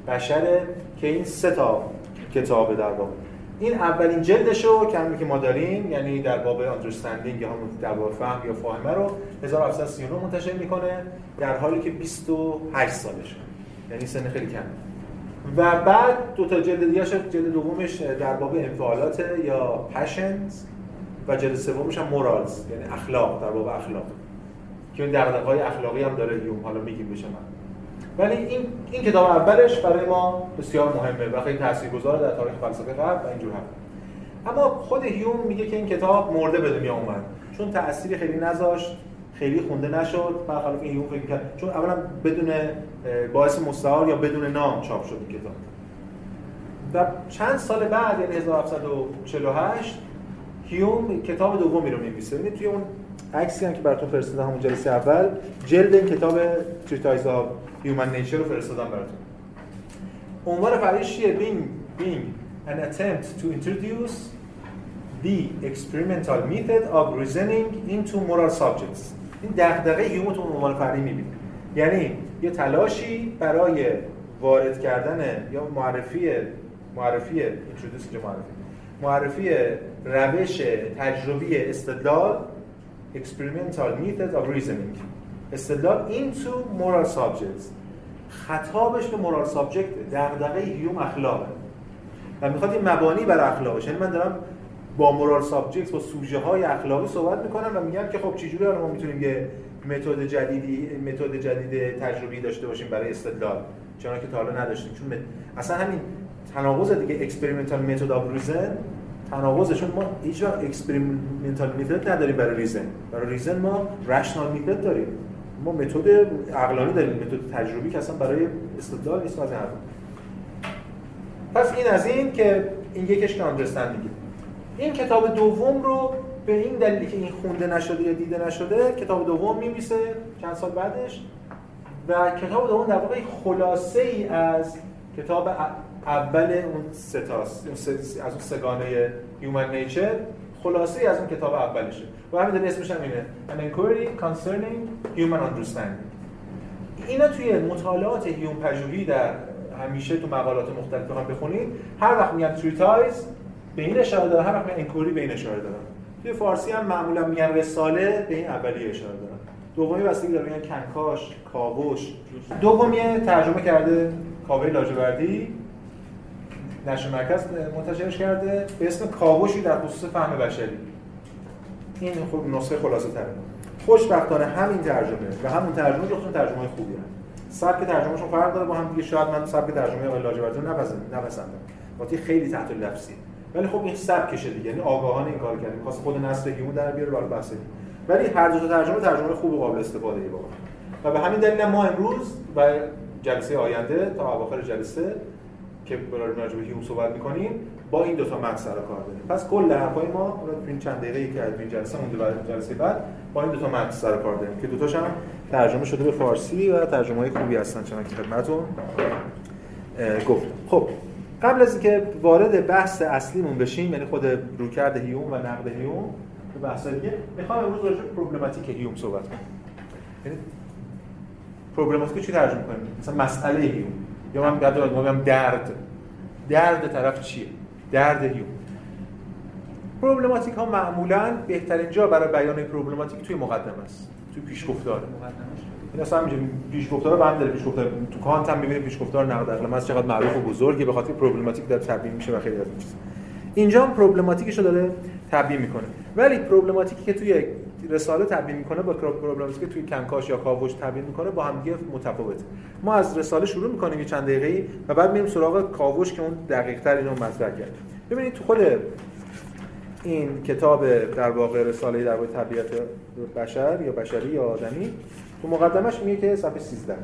بشره که این سه تا کتابه در واقع این اولین جلدشو که همین که ما داریم یعنی در باب اندرستندینگ یا همون در باب فهم یا فاهمه رو 1739 منتشر می‌کنه در حالی که 28 سالشه. یعنی سن خیلی کم و بعد دو تا جلد دیگه جلد دومش در باب انفعالات یا پشنز و جلد سومش هم مورالز یعنی اخلاق در باب اخلاق. که این دغدغه‌های اخلاقی هم داره یوم حالا میگیم بشه من. ولی این این کتاب اولش برای ما بسیار مهمه و خیلی تاثیرگذار در تاریخ فلسفه غرب و اینجور هم. اما خود هیوم میگه که این کتاب مرده به دنیا اومد. چون تأثیری خیلی نذاشت. خیلی خونده نشد. برخلاف این هیوم فکر کرد چون اولا بدون با اسم مستعار یا بدون نام چاپ شد کتاب. و چند سال بعد یعنی 1748 هیوم کتاب دومی رو می‌نویسه. ببینید توی اون عکسی هم که براتون فرستادم همون جلسه اول جلد این کتاب Treatise of Human Nature رو فرستادم براتون. عنوان فرعیش چیه؟ Being, being an attempt to introduce the experimental method of reasoning into moral subjects. این دغدغه هیوم تو عنوان می‌بینید یعنی یه تلاشی برای وارد کردن یا معرفی معرفی introduce معرفی معرفی روش تجربی استدلال experimental method of reasoning. استدلال into moral subjects. خطابش به moral subject دغدغه هیوم اخلاقه. و می‌خواد این مبانی بر اخلاقش. یعنی من دارم با moral subject با سوژه های اخلاقی صحبت می‌کنم و میگم که خب چجوری ما می‌تونیم یه متد جدیدی متد جدید تجربی داشته باشیم برای استدلال؟ چون که تا حالا نداشتیم. چون اصلا همین تناقض دیگه experimental method of reason تناقضه چون ما هیچ وقت experimental method نداریم برای reason برای reason ما rational method داریم. ما متد عقلانی داریم متد تجربی که اصلا برای استدلال نیست از پس این از این که این یکش که آندرستندینگ این کتاب دوم رو به این دلیلی که این خونده نشده یا دیده نشده کتاب دوم میمیسه چند سال بعدش. و کتاب دوم در واقع خلاصه ای از کتاب اول اون ستاست از اون سگانه Human Nature خلاصه ای از اون کتاب اولشه. و همین اسمش هم اینه. An Inquiry Concerning Human Understanding. اینا توی مطالعات هیوم پژوهی در همیشه تو مقالات مختلف بخونید. هر وقت میگن Treatise به این اشاره داره هر وقت Enquiry به این اشاره داره توی فارسی هم معمولا میگن رساله به این اولیه اشاره داره دومی بستگی داره میگن کنکاش کاوش. دومی ترجمه کرده کاوه لاجوردی. نشر مرکز منتشرش کرده. به اسم کاوشی در خصوص فهم بشری. این خب نسخه خلاصه تره. خوشبختانه همین ترجمه و همون ترجمه جفتون ترجمه خوبی هست سبک ترجمهشون فرق داره با هم دیگه. شاید من سبک ترجمه آقای لاجوردی رو نپسندم. خیلی تحت لفظی. ولی خب این سبکشه دیگه. یعنی آگاهانه این کار کرده خاص خود نسل گیمو در بیاره برای بحث ولی هر دو ترجمه ترجمه خوب و قابل استفاده ای واقعا و به همین دلیل ما امروز و جلسه آینده تا اواخر جلسه که برای راجع به صحبت می‌کنیم با این دو تا متن کار داریم. پس کل حرفای ما تو این چند دقیقه‌ای که از این جلسه مونده برای جلسه بعد با این دو تا متن کار داریم که دو تاش هم ترجمه شده به فارسی و ترجمه‌های خوبی هستن چون که خدمتتون گفتم. خب. قبل از اینکه وارد بحث اصلیمون بشیم یعنی خود رویکرد هیوم و نقد هیوم به بحث دیگه می‌خوام امروز راجع به پروبلماتیک هیوم صحبت کنم یعنی پروبلماتیک چی ترجمه کنیم؟ مثلا مسئله هیوم. یا من بعد بگم درد. درد طرف چیه؟ درد هیوم. پروبلماتیک ها معمولا بهترین جا برای بیان پروبلماتیک توی مقدمه است توی پیشگفتار. این اصلا همینجا پیشگفتار هم داره. پیشگفتار تو کانت هم می‌بینید پیشگفتار نقد عقل از چقدر معروف و بزرگه. به خاطر پروبلماتیک در تبیین میشه و خیلی از این چیزا. اینجا هم پروبلماتیکش رو داره تبیین می‌کنه. ولی پروبلماتیکی که توی رساله تبیین می‌کنه با پروبلماتیکی که توی کنکاش یا کاوش تبیین می‌کنه با هم دیگه متفاوته ما از رساله شروع می‌کنیم یه چند دقیقه‌ای و بعد میریم سراغ کاوش که اون دقیق‌تر اینو مطرح کرده ببینید تو خود این کتاب در واقع رساله در طبیعت بشر یا بشری یا آدمی تو مقدمش میگه که صفحه 13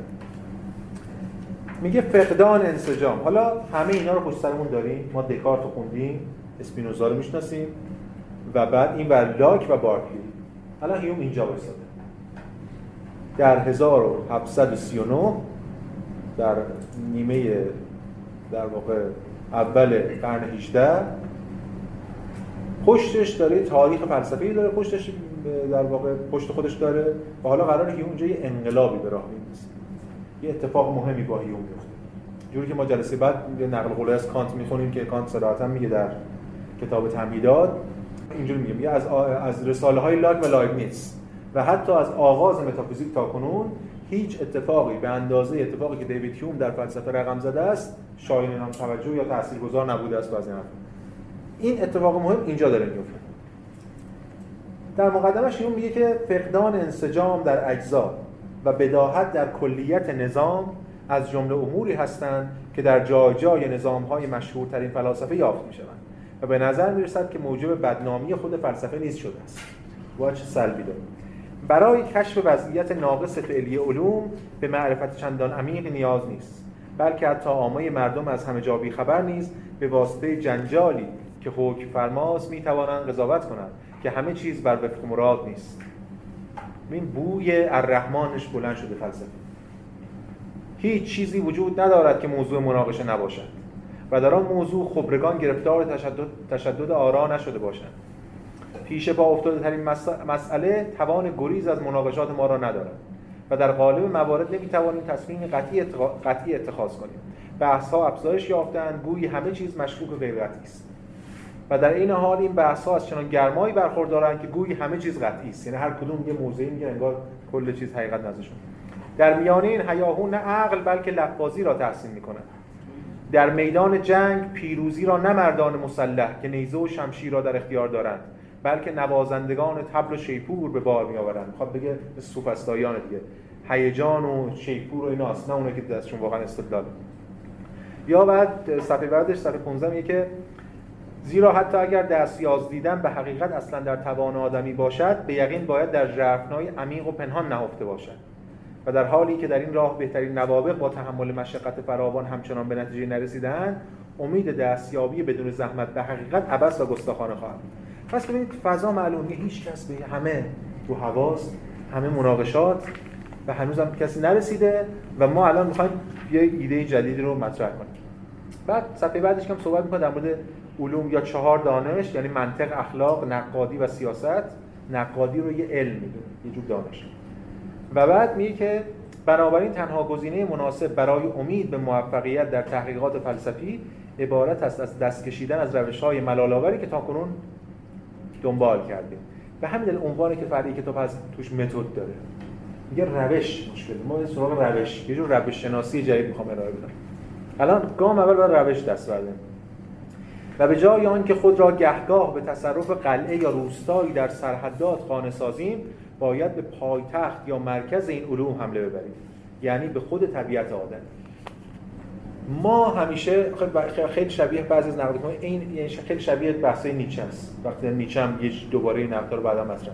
میگه فقدان انسجام. حالا همه اینا رو پشت سرمون داریم. ما دکارت رو خوندیم اسپینوزا رو می‌شناسیم و بعد این بر لاک و بارکلی حالا هیوم اینجا وایساده. در 1739 در نیمه در واقع اول قرن 18 پشتش داره تاریخ فلسفی داره پشتش در واقع پشت خودش داره و حالا قراره که اونجا یه انقلابی به راه بیندازه یه اتفاق مهمی با هیوم بیفته. جوری که ما جلسه بعد یه نقل قوله از کانت می‌خونیم که کانت صراحتا میگه در کتاب تمهیدات اینجوری میگه میگه از از رساله های لاک و لایبنیتس و حتی از آغاز متافیزیک تا کنون هیچ اتفاقی به اندازه اتفاقی که دیوید هیوم در فلسفه رقم زده است شایان نام توجه یا تاثیرگذار نبوده است این این اتفاق مهم اینجا داره میفته. در مقدمش هیوم میگه که فقدان انسجام در اجزا و بداهت در کلیت نظام از جمله اموری هستند که در جای جای نظام های مشهورترین فلاسفه یافت می شوند و به نظر می رسد که موجب بدنامی خود فلسفه نیز شده است. واچ سلبی داره. برای کشف وضعیت ناقص فعلی علوم به معرفت چندان عمیق نیاز نیست بلکه حتی عامه مردم از همه جا خبر نیز به واسطه جنجالی که حکم فرماست می توانند قضاوت کنند که همه چیز بر وفق مراد نیست. این بوی الرحمنش بلند شده فلسفه. هیچ چیزی وجود ندارد که موضوع مناقشه نباشد و در آن موضوع خبرگان گرفتار تشدد, تشدد آرا نشده باشند. پیش با افتاده ترین مسئله توان گریز از مناقشات ما را ندارد و در قالب موارد نمی‌توانیم تصمیم قطعی, قطعی اتخاذ کنیم. بحث ها افزایش یافتند گویی همه چیز مشکوک و غیر است. و در این حال این بحث ها از چنان گرمایی برخوردارند که گویی همه چیز قطعی است. یعنی هر کدوم یه موضعی میگه انگار کل چیز حقیقت نزدشون در میانه این هیاهو نه عقل بلکه لفظی را تحسین می‌کنند در میدان جنگ پیروزی را نه مردان مسلح که نیزه و شمشیر را در اختیار دارند بلکه نوازندگان تبل و شیپور به بار می آورند می‌خواد بگه سوفسطاییان دیگه. هیجان و شیپور و ایناست نه اونه که دستشون واقعا استدلال. یا بعد صفحه بعدش صفحه 15 میگه که زیرا حتی اگر دستیاز دیدن به حقیقت اصلا در توان آدمی باشد به یقین باید در ژرفنای عمیق و پنهان نهفته باشد. و در حالی که در این راه بهترین نوابق با تحمل مشقت فراوان همچنان به نتیجه نرسیدند امید دستیابی بدون زحمت به حقیقت عبس و گستاخانه خواهد پس ببینید فضا معلومه هیچ کس به همه تو حواس همه مناقشات و هنوز هم کسی نرسیده و ما الان می‌خوایم یه ایده جدیدی رو مطرح کنیم. بعد صفحه بعدش هم صحبت می‌کنه در مورد علوم یا چهار دانش یعنی منطق اخلاق نقادی و سیاست نقادی رو یه علم می‌دونه یه جور دانش. و بعد میگه که بنابراین تنها گزینه مناسب برای امید به موفقیت در تحقیقات فلسفی عبارت است از دست کشیدن از روش های ملالاوری که تاکنون دنبال کردیم به همین دلیل عنوانی که فرعی کتاب از توش متد داره. میگه روش مشکل ما سراغ روش یه جور روش شناسی جدید می‌خوام ارائه بدم. الان گام اول باید روش دست بردیم و به جای آنکه خود را گهگاه به تصرف قلعه یا روستایی در سرحدات خانه سازیم باید به پایتخت یا مرکز این علوم حمله ببریم. یعنی به خود طبیعت آدم. ما همیشه خیلی شبیه بعضی از نقد این یعنی خیلی شبیه بحث نیچه است. وقتی نیچه هم یه دوباره این رو بعدا مطرح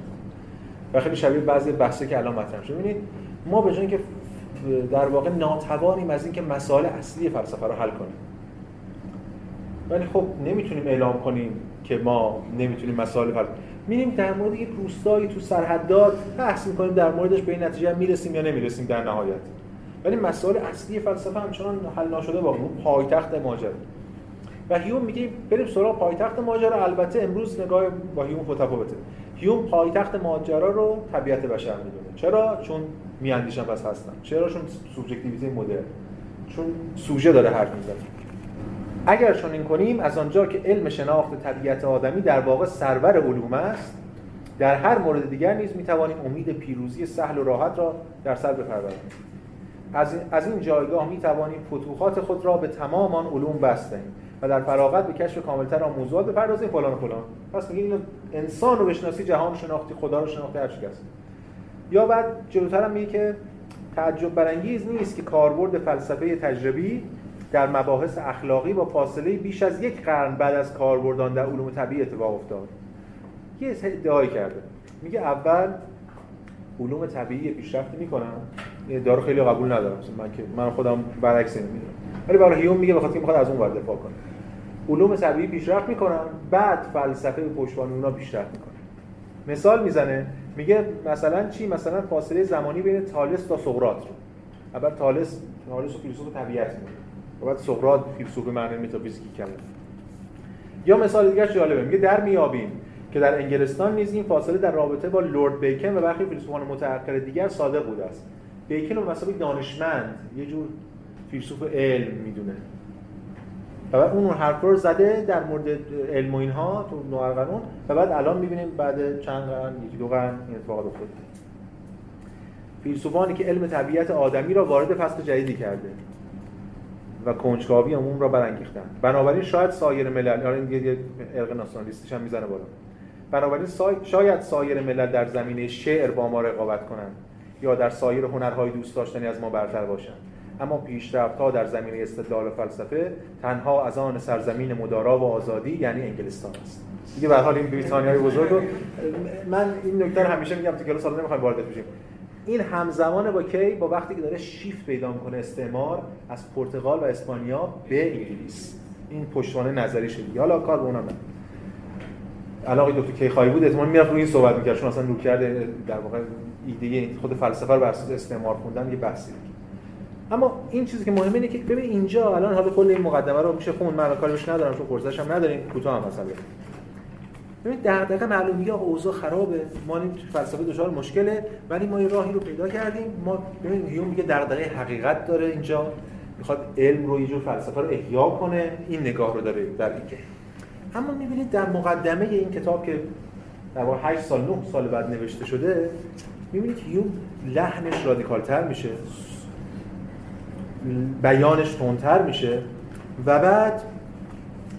و خیلی شبیه بعضی بحثی که الان مطرح شده ببینید ما به که در واقع ناتوانیم از اینکه مسائل اصلی فلسفه رو حل کنیم ولی خب نمی‌تونیم اعلام کنیم که ما نمی‌تونیم مسائل فلسفه میریم در مورد یک روستایی تو سرحدات بحث می‌کنیم در موردش به این نتیجه می‌رسیم یا نمی‌رسیم در نهایت. ولی مسائل اصلی فلسفه همچنان حل نشده واقعا پایتخت ماجرا. و هیوم میگه بریم سراغ پایتخت ماجرا. البته امروز نگاه با هیوم متفاوته. هیوم پایتخت ماجرا رو طبیعت بشر می‌دونه. چرا؟ چون میاندیشن پس هستن چرا؟ چون سوبژکتیویته مدرن. چون سوژه داره حرف می‌زنه. اگر چون این کنیم از آنجا که علم شناخت طبیعت آدمی در واقع سرور علوم است در هر مورد دیگر نیز می‌توانیم امید پیروزی سهل و راحت را در سر بپروریم از این, از این جایگاه می توانیم فتوحات خود را به تمام آن علوم بستیم و در فراغت به کشف کاملتر آن موضوعات بپردازیم. فلان و فلان. پس میگه انسان رو بشناسی جهان شناختی خدا رو شناختی هر است یا بعد جلوتر هم میگه که تعجب برانگیز نیست که کاربرد فلسفه تجربی در مباحث اخلاقی با فاصله بیش از یک قرن بعد از کاربردان در علوم طبیعی اتفاق افتاد. یه ادعای کرده. میگه اول علوم طبیعی پیشرفت می‌کنن دارو خیلی قبول ندارم. من که من خودم برعکس می‌دونم. ولی برای هیوم میگه بخاطر می‌خواد از اون ور دفاع کنه. علوم طبیعی پیشرفت می‌کنن بعد فلسفه پشتوانه اونا پیشرفت می‌کنه مثال می‌زنه. میگه مثلا چی؟ مثلا فاصله زمانی بین تالس تا سقراط رو. اول تالس تالس فیلسوف طبیعت میگه و بعد سقراط فیلسوف معنی متافیزیکی کرد یا مثال دیگه جالبه میگه در میابیم که در انگلستان نیز این فاصله در رابطه با لورد بیکن و برخی فیلسوفان متأخر دیگر صادق بوده است. بیکن رو مثلا دانشمند یه جور فیلسوف علم می‌دونه. و بعد اون حرف رو زده در مورد علم و اینها تو نوع و بعد الان می‌بینیم بعد چند قرن یکی دو قرن این اتفاقات افتاده. فیلسوفانی که علم طبیعت آدمی را وارد فصل جدیدی کرده. و کنجکاوی عموم را برانگیختن بنابراین شاید سایر ملل آره یه ارق ناسیونالیستیش هم می‌زنه بالا. بنابراین سای... شاید سایر ملل در زمینه شعر با ما رقابت کنند یا در سایر هنرهای دوست داشتنی از ما برتر باشند. اما پیشرفت ها در زمینه استدلال و فلسفه تنها از آن سرزمین مدارا و آزادی یعنی انگلستان است. دیگه به حال این بریتانیای بزرگ رو من این نکته همیشه میگم تو کلاس سال نمی‌خوایم وارد بشیم. این همزمان با کی؟ با وقتی که داره شیفت پیدا می‌کنه استعمار از پرتغال و اسپانیا به انگلیس. این پشتوانه نظری شده. حالا کار به اونم نه. علاقه دکتر کیخایی بود احتمال می‌رفت روی این صحبت می‌کرد چون اصلا رو کرده در واقع ایده خود فلسفه رو بر اساس استعمار خوندن یه بحثی اما این چیزی که مهمه اینه که ببین اینجا الان حالا کل این مقدمه رو میشه خون من کارش ندارم چون قرضش هم نداریم کوتاه هم مثلا ببین دغدغه معلوم میگه اوضاع خرابه. ما این فلسفه دچار مشکله ولی ما این راهی رو پیدا کردیم. ما ببین هیوم میگه دغدغه حقیقت داره اینجا. می‌خواد علم رو یه جور فلسفه رو احیا کنه. این نگاه رو داره در این که. اما می‌بینید در مقدمه این کتاب که در واقع 8 سال 9 سال بعد نوشته شده می‌بینید هیوم لحنش رادیکالتر میشه. بیانش تندتر میشه. و بعد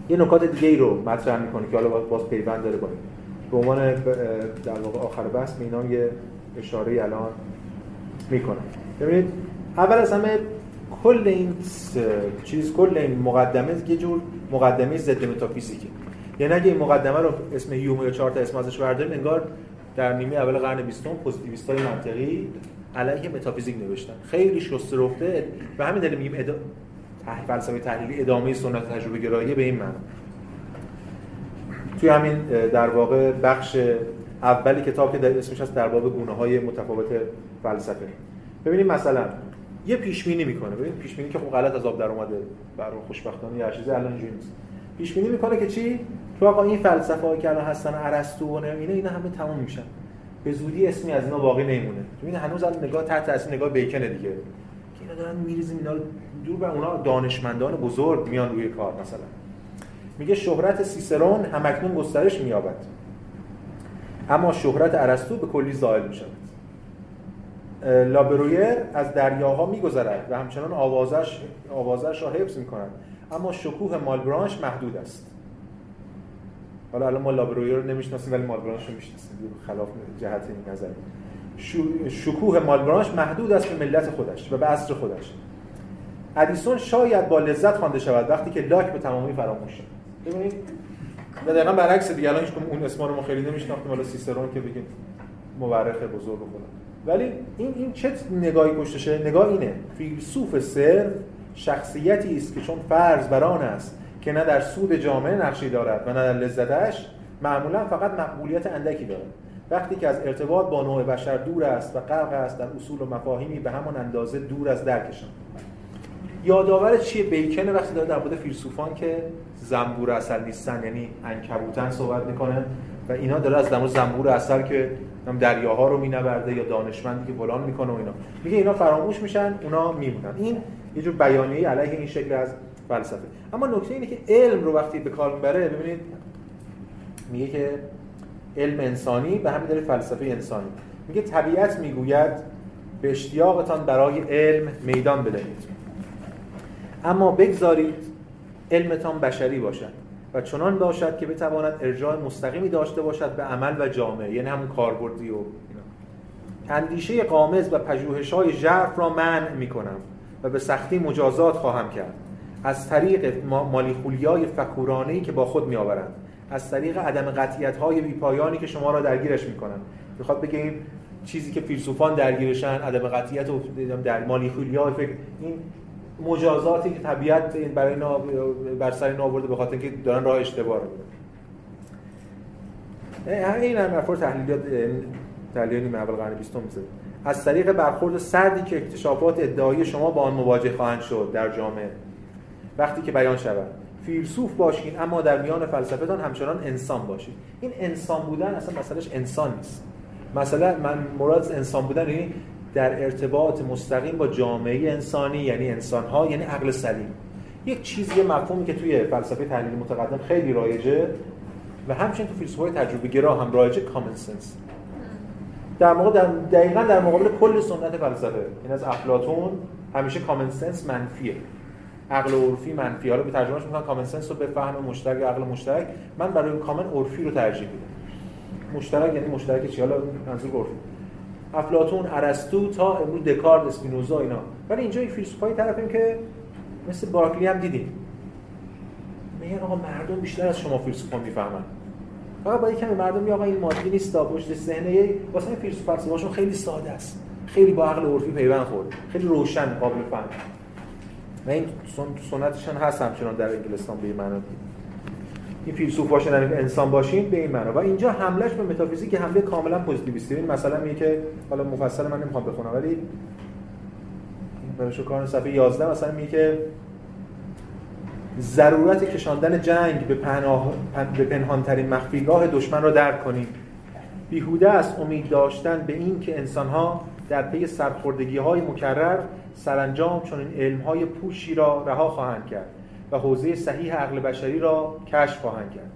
یه نکات دیگه ای رو مطرح می‌کنه که حالا باز پیوند داره با به عنوان در واقع آخر بحث اینا یه اشاره الان می‌کنه ببینید اول از همه کل این چیز کل این مقدمه یه جور مقدمه ضد متافیزیکه. یعنی اگه این مقدمه رو اسم هیوم یا چهار تا اسم ازش برداریم انگار در نیمه اول قرن 20 پوزیتیویستای منطقی علیه متافیزیک نوشتن. خیلی شسته رفته و همین دلیل میگیم ادا... فلسفه تحلیلی ادامه سنت تجربه گرایی به این معنی. توی همین در واقع بخش اولی کتاب که در اسمش هست در باب گونه های متفاوت فلسفه. ببینیم مثلا یه پیش بینی می‌کنه. ببین پیش بینی که خب غلط از آب در اومده برای خوشبختانه یه چیزی الان اینجوری نیست. پیش بینی می‌کنه که چی؟ تو آقا این فلسفه ها که الان هستن ارسطو و اینا اینا همه تموم میشن. به زودی اسمی از اینا باقی نمیمونه. ببین هنوز الان نگاه تحت تاثیر نگاه بیکنه دیگه. که اینا دارن میریزن اینا دور بر اونا دانشمندان بزرگ میان روی کار مثلا. میگه شهرت سیسرون همکنون گسترش مییابد. اما شهرت ارسطو به کلی زائل می‌شود. لابرویر از دریاها میگذرد و همچنان آوازش آوازش را حفظ می‌کند. اما شکوه مالبرانش محدود است. حالا الان ما لابرویر رو نمی‌شناسیم ولی مالبرانش رو می‌شناسیم. خلاف جهت این نظر شکوه مالبرانش محدود است به ملت خودش و به عصر خودش. ادیسون شاید با لذت خوانده شود وقتی که لاک به تمامی فراموش شد. ببینید و دقیقا برعکس دیگه الان اون اسما رو ما خیلی نمیشناختیم حالا سیسرون که بگیم مورخ بزرگ خودم. ولی این این چه نگاهی پشتشه نگاه اینه. فیلسوف سر شخصیتی است که چون فرض بر آن است که نه در سود جامعه نقشی دارد و نه در لذتش معمولا فقط مقبولیت اندکی دارد. وقتی که از ارتباط با نوع بشر دور است و غرق است در اصول و مفاهیمی به همان اندازه دور از درکشان. یادآور چیه بیکن وقتی داره در مورد فیلسوفان که زنبور اصل نیستن یعنی انکبوتن صحبت می‌کنه و اینا داره از در زنبور اصل که دریاها رو مینورده یا دانشمندی که فلان می‌کنه و اینا. میگه اینا فراموش میشن اونا میمونن. این یه جور بیانیه علیه این شکل از فلسفه. اما نکته اینه که علم رو وقتی به کار می‌بره ببینید میگه که علم انسانی به همین دلیل فلسفه انسانی. میگه طبیعت می‌گوید به اشتیاقتان برای علم میدان بدهید. اما بگذارید علمتان بشری باشد و چنان باشد که بتواند ارجاع مستقیمی داشته باشد به عمل و جامعه یعنی همون کاربردی و اندیشه قامز و پژوهش های ژرف را منع می کنم و به سختی مجازات خواهم کرد. از طریق مالی خولیای فکورانهی که با خود می آورند از طریق عدم قطعیت های بیپایانی که شما را درگیرش می‌کنن می‌خواد بگه این چیزی که فیلسوفان درگیرشن عدم قطعیت و در مالی های فکر این مجازاتی که طبیعت برای اینا بر سر اینا آورده به خاطر که دارن راه اشتباه رو همین این هم افراد تحلیلیات تحلیل نیمه اول قرن 20 میزه از طریق برخورد سردی که اکتشافات ادعایی شما با آن مواجه خواهند شد در جامعه. وقتی که بیان شود. فیلسوف باشین اما در میان فلسفتان همچنان انسان باشین. این انسان بودن اصلا مسئلهش انسان نیست. مثلا من مراد انسان بودن یعنی در ارتباط مستقیم با جامعه انسانی یعنی انسانها یعنی عقل سلیم. یک چیزی مفهومی که توی فلسفه تحلیل متقدم خیلی رایجه و همچنین تو فیلسوفای تجربه گرا هم رایجه common sense در موقع در دقیقا در مقابل کل سنت فلسفه این از افلاطون همیشه common sense منفیه. عقل عرفی منفی حالا به ترجمهش میگن common sense رو به فهم مشترک عقل مشترک. من برای کامن عرفی رو ترجیح میدم. مشترک یعنی مشترک چی؟ حالا منظور عرفی. افلاطون ارسطو تا امروز دکارت اسپینوزا اینا. ولی اینجا این فیلسوفای طرفیم که مثل بارکلی هم دیدیم. میگن آقا مردم بیشتر از شما فیلسوفا می‌فهمن. فقط با کمی مردم میگن آقا این مادی نیست تا پشت صحنه واسه این فیلسوف فلسفه‌هاشون خیلی ساده است. خیلی با عقل عرفی پیوند خورد خیلی روشن قابل فهم. و این سنتشان هست همچنان در انگلستان به معنا این فیلسوف باشن یعنی انسان باشین به این معنا. و اینجا حملش به متافیزیک حمله کاملا پوزیتیویستی این مثلا میگه که حالا مفصل من نمی‌خوام بخونم ولی برای کار صفحه 11 مثلا میگه که ضرورت کشاندن جنگ به, پناه... به پنهانترین مخفیگاه دشمن را درک کنیم. بیهوده است امید داشتن به این که انسانها در پی سرخوردگی های مکرر سرانجام چون این علم های پوشی را رها خواهند کرد. و حوزه صحیح عقل بشری را کشف خواهند کرد.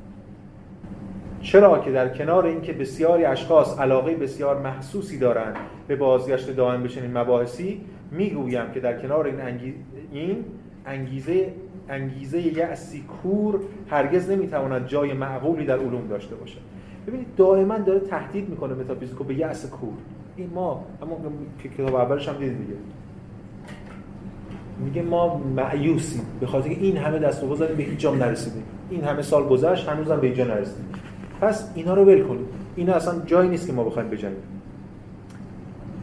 چرا که در کنار اینکه بسیاری اشخاص علاقه بسیار محسوسی دارند به بازگشت دائم به چنین مباحثی می‌گویم که در کنار این, این انگیزه انگیزه یأسی کور هرگز نمی‌تواند جای معقولی در علوم داشته باشد. ببینید دائما داره تهدید می‌کنه متافیزیکو به یأس کور. این ما اما کتاب اولش هم دیدید دیگه. میگه ما معیوسیم. به خاطر که این همه دست و به هیچ جام نرسیدیم. این همه سال گذشت هنوزم به اینجا نرسیدیم. پس اینا رو ول کنید. اینا اصلا جایی نیست که ما بخوایم بجنگیم.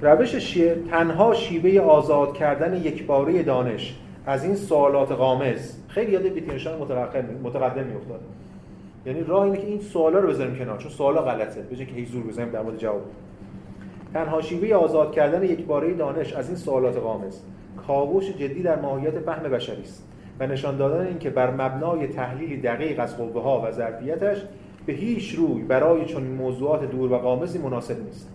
روش شیعه تنها شیوه آزاد کردن یکباره دانش از این سوالات قامز خیلی یاد ویتگنشتاین متقدم میافتاد. یعنی راه اینه که این سوالا رو بذاریم کنار چون سوالا غلطه. بجای که هی زور بزنیم در مورد جواب. تنها شیوه آزاد کردن یکباره دانش از این سوالات قامز کاوش جدی در ماهیت فهم بشری است و نشان دادن اینکه بر مبنای تحلیلی دقیق از قوه ها و ظرفیتش به هیچ روی برای چون موضوعات دور و قامزی مناسب نیست.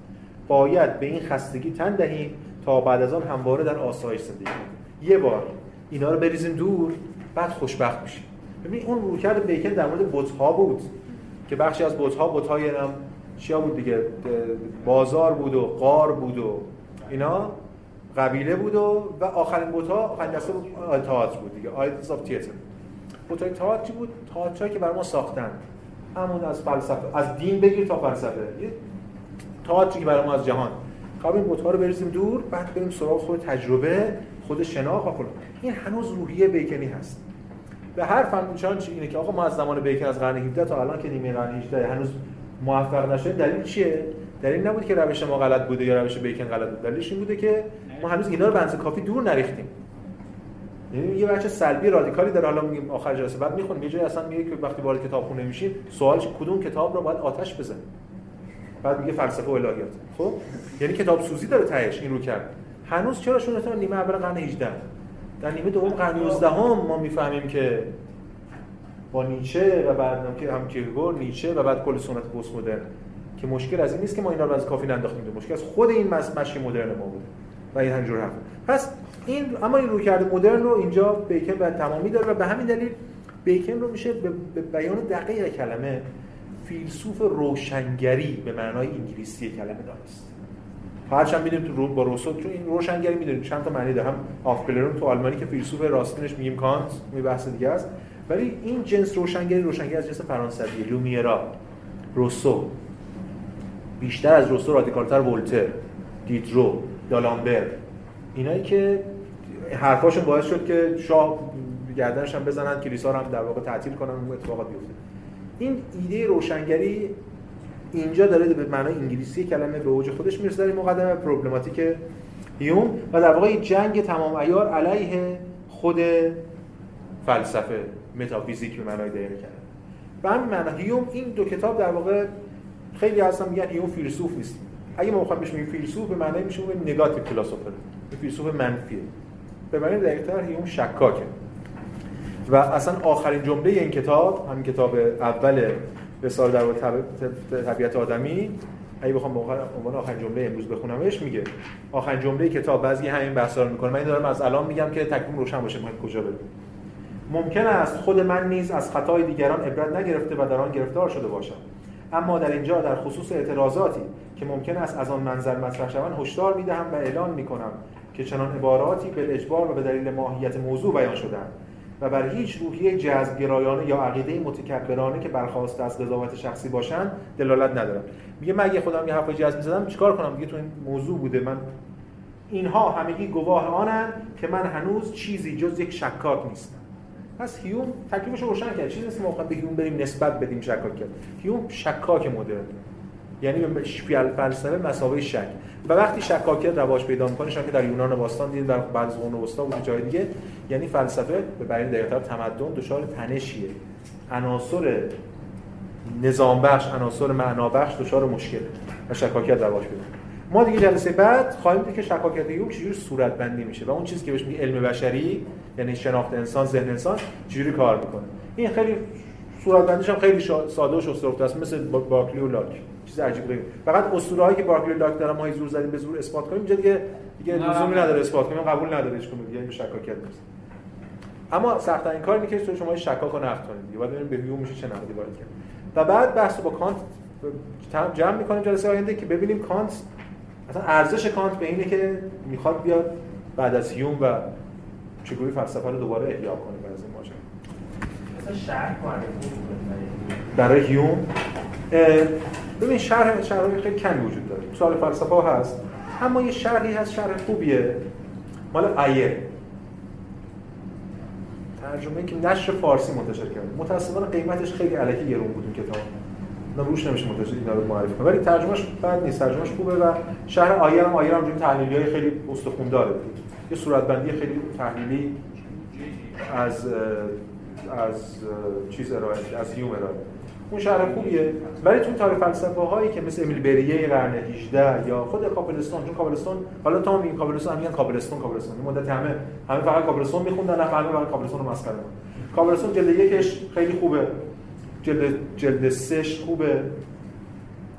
باید به این خستگی تن دهیم تا بعد از آن همواره در آسایش زندگی کنیم. یه بار اینا رو بریزیم دور بعد خوشبخت میشیم. ببین اون رویکرد بیکن در مورد بت‌ها بود که بخشی از بت‌ها بت‌های هم چیا بود دیگه؟ بازار بود و قار بود و اینا. قبیله بود و, و آخرین بوتا آخرین دسته بود تئاتر بود دیگه آیدز آف تیاتر بوتای تئاتر بود؟ تئاتری که برای ما ساختن. همون از فلسفه از دین بگیر تا فلسفه. یه تئاتری که برای ما از جهان. قبل این بوتا رو بریزیم دور بعد بریم سراغ خود تجربه خود شناخت و این هنوز روحیه بیکنی هست. به هر فن چون اینه که آقا ما از زمان بیکن از قرن 17 تا الان که نیمه قرن 18 هنوز موفق نشده دلیل چیه؟ دلیل نبود که روش ما غلط بوده یا روش بیکن غلط بوده دلیلش این بوده که ما هنوز اینا رو بنز کافی دور نریختیم. یعنی یه بچه سلبی رادیکالی داره حالا میگیم آخر جلسه بعد می‌خونیم یه جایی اصلا میگه که وقتی وارد کتاب خونه میشین سوالش کدوم کتاب رو باید آتش بزنیم بعد میگه فلسفه و الهیات. خب؟ یعنی کتاب سوزی داره تهش این رو کرد. هنوز چرا شون تا نیمه اول قرن 18 در نیمه دوم قرن 19 هم ما می‌فهمیم که با نیچه و بعد که هم کیرگور نیچه و بعد کل سنت پست مدرن که مشکل از این نیست که ما اینا رو از کافی ننداختیم. مشکل از خود این مشی مدرن ما بوده. و این همینجور هم پس این اما این رویکرد مدرن رو اینجا بیکن به تمامی داره و به همین دلیل بیکن رو میشه به بیان دقیق کلمه فیلسوف روشنگری به معنای انگلیسی کلمه دانست. هرچند می‌دونیم تو رو با روسو تو این روشنگری می‌دونیم. چند تا معنی داره. هم آفکلرون تو آلمانی که فیلسوف راستینش میگیم کانت می بحث دیگه است. ولی این جنس روشنگری روشنگری از جنس فرانسوی لومیرا روسو. بیشتر از روسو رادیکالتر ولتر دیدرو. دالامبر اینایی که حرفاشون باعث شد که شاه گردنش هم بزنن کلیسا رو هم در واقع تعطیل کنن اون اتفاقات بیفته. این ایده روشنگری اینجا داره به معنای انگلیسی کلمه به اوج خودش می‌رسه در این مقدمه پروبلماتیک هیوم و در واقع جنگ تمام عیار علیه خود فلسفه متافیزیک به معنای دقیق کرده همین معنا هیوم این دو کتاب در واقع خیلی هستن میگن هیوم فیلسوف نیست. اگه ما بخوایم بهش بگیم فیلسوف به معنای میشه اون نگاتیو فیلسوفر فیلسوف منفیه. به معنی دقیق‌تر هیوم شکاکه. و اصلا آخرین جمله این کتاب همین کتاب اول رساله در طبیعت آدمی اگه بخوام به عنوان آخرین جمله امروز بخونمش میگه آخرین جمله کتاب بعضی همین بحثا رو می‌کنه. من این دارم از الان میگم که تکلیف روشن باشه. ما کجا بریم ممکن است خود من نیز از خطای دیگران عبرت نگرفته و در آن گرفتار شده باشم. اما در اینجا در خصوص اعتراضاتی که ممکن است از آن منظر مطرح شوند هشدار می‌دهم و اعلان می‌کنم که چنان عباراتی به اجبار و به دلیل ماهیت موضوع بیان شدند و بر هیچ روحیه جذب گرایانه یا عقیده متکبرانه که برخواسته از قضاوت شخصی باشند دلالت ندارم. میگه من اگه خودم یه حرف جذب می‌زدم چیکار کنم؟ دیگه تو این موضوع بوده. من اینها همگی گواه آنند که من هنوز چیزی جز یک شکاک نیستم. پس هیوم تکلیفش رو روشن کرد. چیزی نیست ما به هیوم بریم نسبت بدیم شکاک کرد. هیوم شکاک مدرن. یعنی به فلسفه مساوی شک. و وقتی شکاکیت رواج پیدا می‌کنه که در یونان باستان دیدید در بعض از قرون وسطا و جای دیگه. یعنی فلسفه به بیان دقیق‌تر تمدن دچار تنشیه. عناصر نظام بخش عناصر معنا بخش دچار مشکل و شکاکیت رواج پیدا ما دیگه جلسه بعد خواهیم دید که شکاکیت یوم چجوری صورت بندی میشه و اون چیزی که بهش میگه علم بشری یعنی شناخت انسان ذهن انسان چجوری کار می‌کنه. این خیلی صورت بندیش هم خیلی ساده و شسته است مثل باکلی و لاک. چیز عجیب غریب. فقط اسطوره‌ای که بارکلی لاک دارن ما زور زدیم به زور اثبات کنیم اینجا دیگه دیگه لزومی نداره اثبات کنیم قبول نداره هیچ دیگه شکاکیت نیست. اما سخت این کار اینه که شما شکاک رو نقد کنید دیگه بعد ببینیم به هیوم میشه چه نقدی وارد کرد. و بعد بحث با کانت جمع می‌کنیم جلسه آینده که ببینیم کانت اصلا ارزش کانت به اینه که می‌خواد بیاد بعد از هیوم و چگونه فلسفه رو دوباره احیا کنه بعد از این ماجرا برای هیوم ببین شرح شرح خیلی کمی وجود داره. سوال فلسفه هست. اما یه شرحی هست شرح خوبیه. مال آیه. ترجمه که نشر فارسی منتشر کرده. متأسفانه قیمتش خیلی الکی گرون بود این کتاب. روش نمیشه منتشر اینا رو معرفی کنه ولی ترجمهش بد نیست. ترجمهش خوبه و شرح آیه هم آیه هم تحلیلی خیلی استخوان داره. یه صورتبندی خیلی تحلیلی از از چیز ارائه از هیوم ارائه اون شهر خوبیه. ولی تو تاریخ فلسفه هایی که مثل امیل بریه قرن 18 یا خود کابلستون چون کابلستون حالا تا میگن کابلستون میگن کابلستون مدت همه همه فقط کابلستون میخوندن نه فقط کابلستون رو مسخره کابلستون جلد یکش خیلی خوبه. جلد جلد سهش خوبه.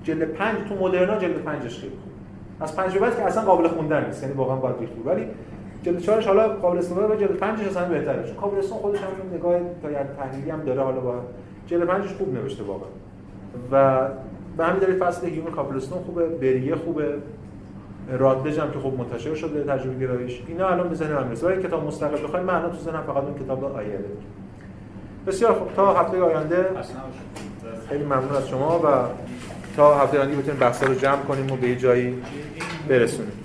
جلد 5 تو مدرنا جلد 5 خیلی خوبه. از پنج بعد که اصلا قابل خوندن نیست یعنی واقعا باید ریخت ولی جلد 4 حالا قابل استفاده و جلد 5 اصلا بهتره. چون کابلستون خودش هم نگاه تا تحلیلی هم داره. حالا با جلد پنجش خوب نوشته واقعا. و به همین دلیل فصل هیوم کاپلستون خوبه. بریه خوبه. رادلج هم که خوب منتشر شده تجربه گرایش اینا الان به ذهن من می‌رسه. کتاب مستقل بخواید من الان تو ذهنم فقط اون کتاب آیه بسیار خوب. تا هفته آینده. خیلی ممنون از شما و تا هفته آینده بتونیم بحثا رو جمع کنیم و به جایی برسونیم.